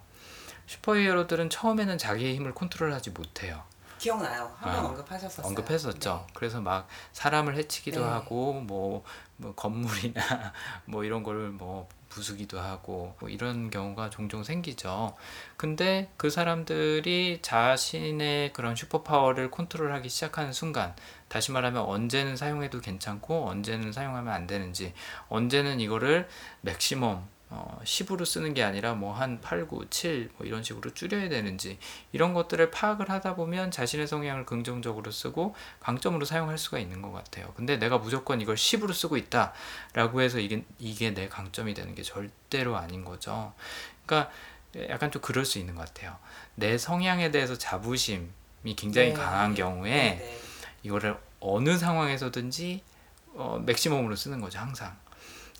superhero들은 처음에는 자기의 힘을 컨트롤하지 못해요. 기억나요. 한번 아, 언급하셨었어요. 언급했었죠. 그래서 막 사람을 해치기도 네. 하고 뭐, 뭐 건물이나 뭐 이런 걸뭐 부수기도 하고 뭐 이런 경우가 종종 생기죠. 근데 그 사람들이 자신의 그런 슈퍼파워를 컨트롤하기 시작하는 순간 다시 말하면 언제는 사용해도 괜찮고 언제는 사용하면 안 되는지 언제는 이거를 맥시멈 어, 10으로 쓰는 게 아니라 뭐 한 8, 9, 7 뭐 이런 식으로 줄여야 되는지 이런 것들을 파악을 하다 보면 자신의 성향을 긍정적으로 쓰고 강점으로 사용할 수가 있는 것 같아요. 근데 내가 무조건 이걸 10으로 쓰고 있다라고 해서 이게 이게 내 강점이 되는 게 절대로 아닌 거죠. 그러니까 약간 좀 그럴 수 있는 것 같아요. 내 성향에 대해서 자부심이 굉장히 네. 강한 경우에 네, 네. 이거를 어느 상황에서든지 어, 맥시멈으로 쓰는 거죠 항상.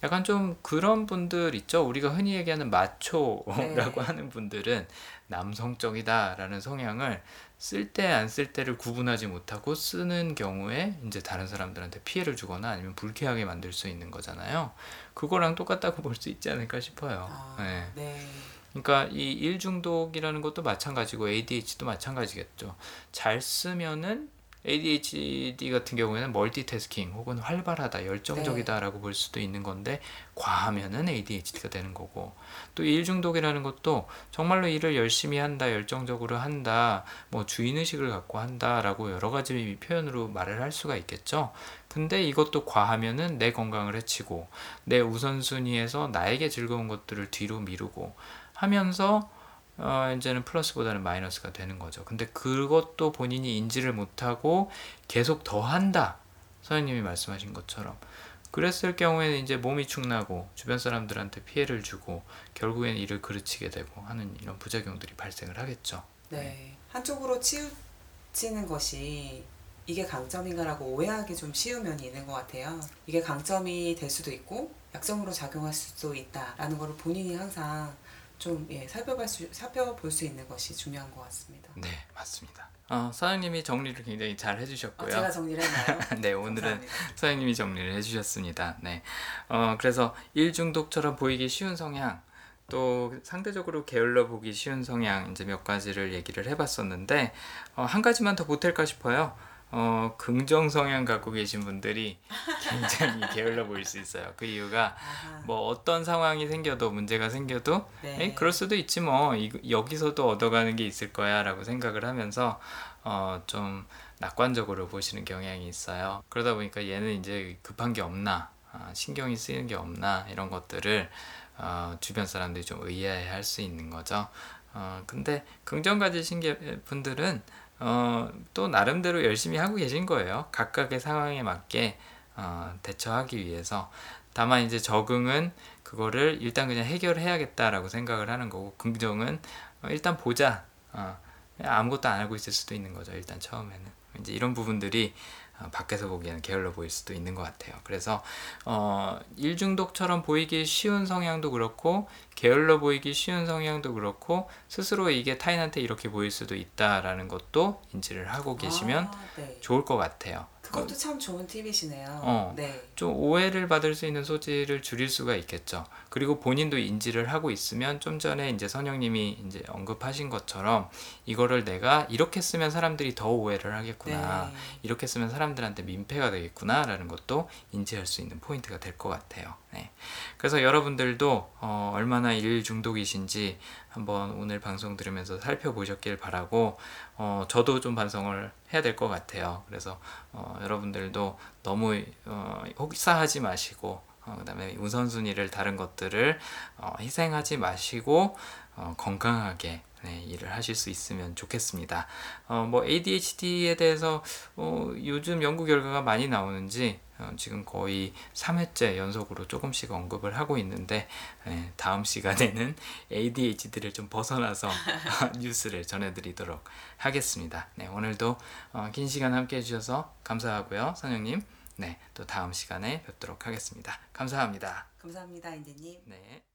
약간 좀 그런 분들 있죠. 우리가 흔히 얘기하는 마초라고 네. 하는 분들은 남성적이다라는 성향을 쓸 때 안 쓸 때를 구분하지 못하고 쓰는 경우에 이제 다른 사람들한테 피해를 주거나 아니면 불쾌하게 만들 수 있는 거잖아요. 그거랑 똑같다고 볼 수 있지 않을까 싶어요. 아, 네. 네. 그러니까 이 일 중독이라는 것도 마찬가지고 ADHD도 마찬가지겠죠. 잘 쓰면은 ADHD 같은 경우에는 멀티태스킹 혹은 활발하다, 열정적이다라고 볼 수도 있는 건데 과하면은 ADHD가 되는 거고 또 일 중독이라는 것도 정말로 일을 열심히 한다, 열정적으로 한다, 뭐 주인 의식을 갖고 한다라고 여러 가지 표현으로 말을 할 수가 있겠죠. 근데 이것도 과하면은 내 건강을 해치고 내 우선순위에서 나에게 즐거운 것들을 뒤로 미루고 하면서 어, 이제는 플러스보다는 마이너스가 되는 거죠. 근데 그것도 본인이 인지를 못하고 계속 더 한다. 선생님이 말씀하신 것처럼. 그랬을 경우에는 이제 몸이 축나고 주변 사람들한테 피해를 주고 결국엔 일을 그르치게 되고 하는 이런 부작용들이 발생을 하겠죠. 네. 한쪽으로 치우치는 것이 이게 강점인가라고 오해하기 좀 쉬운 면이 있는 것 같아요. 이게 강점이 될 수도 있고 약점으로 작용할 수도 있다라는 거를 본인이 항상 좀 예, 살펴볼 수, 살펴볼 수 있는 것이 중요한 것 같습니다. 네, 맞습니다. 어, 사장님이 정리를 굉장히 잘 어, 해주셨고요. 제가 정리를 했나요? 네, 오늘은 감사합니다. 사장님이 정리를 해주셨습니다. 네, 어, 그래서 일 중독처럼 보이기 쉬운 성향, 또 상대적으로 게을러 보기 쉬운 성향 이제 몇 가지를 얘기를 해봤었는데 어, 한 가지만 더 보탤까 싶어요. 어, 긍정 성향 갖고 계신 분들이 굉장히 게을러 보일 수 있어요. 그 이유가 아하, 뭐 어떤 상황이 생겨도 문제가 생겨도 네. 에이, 그럴 수도 있지 뭐 이, 여기서도 얻어가는 게 있을 거야라고 생각을 하면서 어, 좀 낙관적으로 보시는 경향이 있어요. 그러다 보니까 얘는 이제 급한 게 없나 아, 신경이 쓰이는 게 없나 이런 것들을 어, 주변 사람들이 좀 의아해 할 수 있는 거죠. 어, 근데 긍정 가지신 게- 분들은 어, 또 나름대로 열심히 하고 계신 거예요. 각각의 상황에 맞게 어, 대처하기 위해서. 다만 이제 적응은 그거를 일단 그냥 해결해야겠다라고 생각을 하는 거고 긍정은 어, 일단 보자. 어, 아무것도 안 하고 있을 수도 있는 거죠. 일단 처음에는 이제 이런 부분들이 어, 밖에서 보기에는 게을러 보일 수도 있는 것 같아요. 그래서 어, 일중독처럼 보이기 쉬운 성향도 그렇고 게을러 보이기 쉬운 성향도 그렇고 스스로 이게 타인한테 이렇게 보일 수도 있다라는 것도 인지를 하고 계시면 아, 네. 좋을 것 같아요. 그것도 참 좋은 팁이시네요. 어. 네. 좀 오해를 받을 수 있는 소지를 줄일 수가 있겠죠. 그리고 본인도 인지를 하고 있으면 좀 전에 이제 선영님이 이제 언급하신 것처럼 이거를 내가 이렇게 쓰면 사람들이 더 오해를 하겠구나. 네. 이렇게 쓰면 사람들한테 민폐가 되겠구나라는 것도 인지할 수 있는 포인트가 될 것 같아요. 네. 그래서 여러분들도 어, 얼마나 일 중독이신지 한번 오늘 방송 들으면서 살펴보셨길 바라고 어, 저도 좀 반성을 해야 될 것 같아요. 그래서 어, 여러분들도 너무 어, 혹사하지 마시고 어, 그다음에 우선순위를 다른 것들을 어, 희생하지 마시고 어, 건강하게 네, 일을 하실 수 있으면 좋겠습니다. 어, 뭐 ADHD에 대해서 어, 요즘 연구 결과가 많이 나오는지 어, 지금 거의 3회째 연속으로 조금씩 언급을 하고 있는데 예, 다음 시간에는 ADHD를 좀 벗어나서 뉴스를 전해드리도록 하겠습니다. 네, 오늘도 어, 긴 시간 함께 해주셔서 감사하고요, 선영님. 네, 또 다음 시간에 뵙도록 하겠습니다. 감사합니다. 감사합니다, 인디님. 네.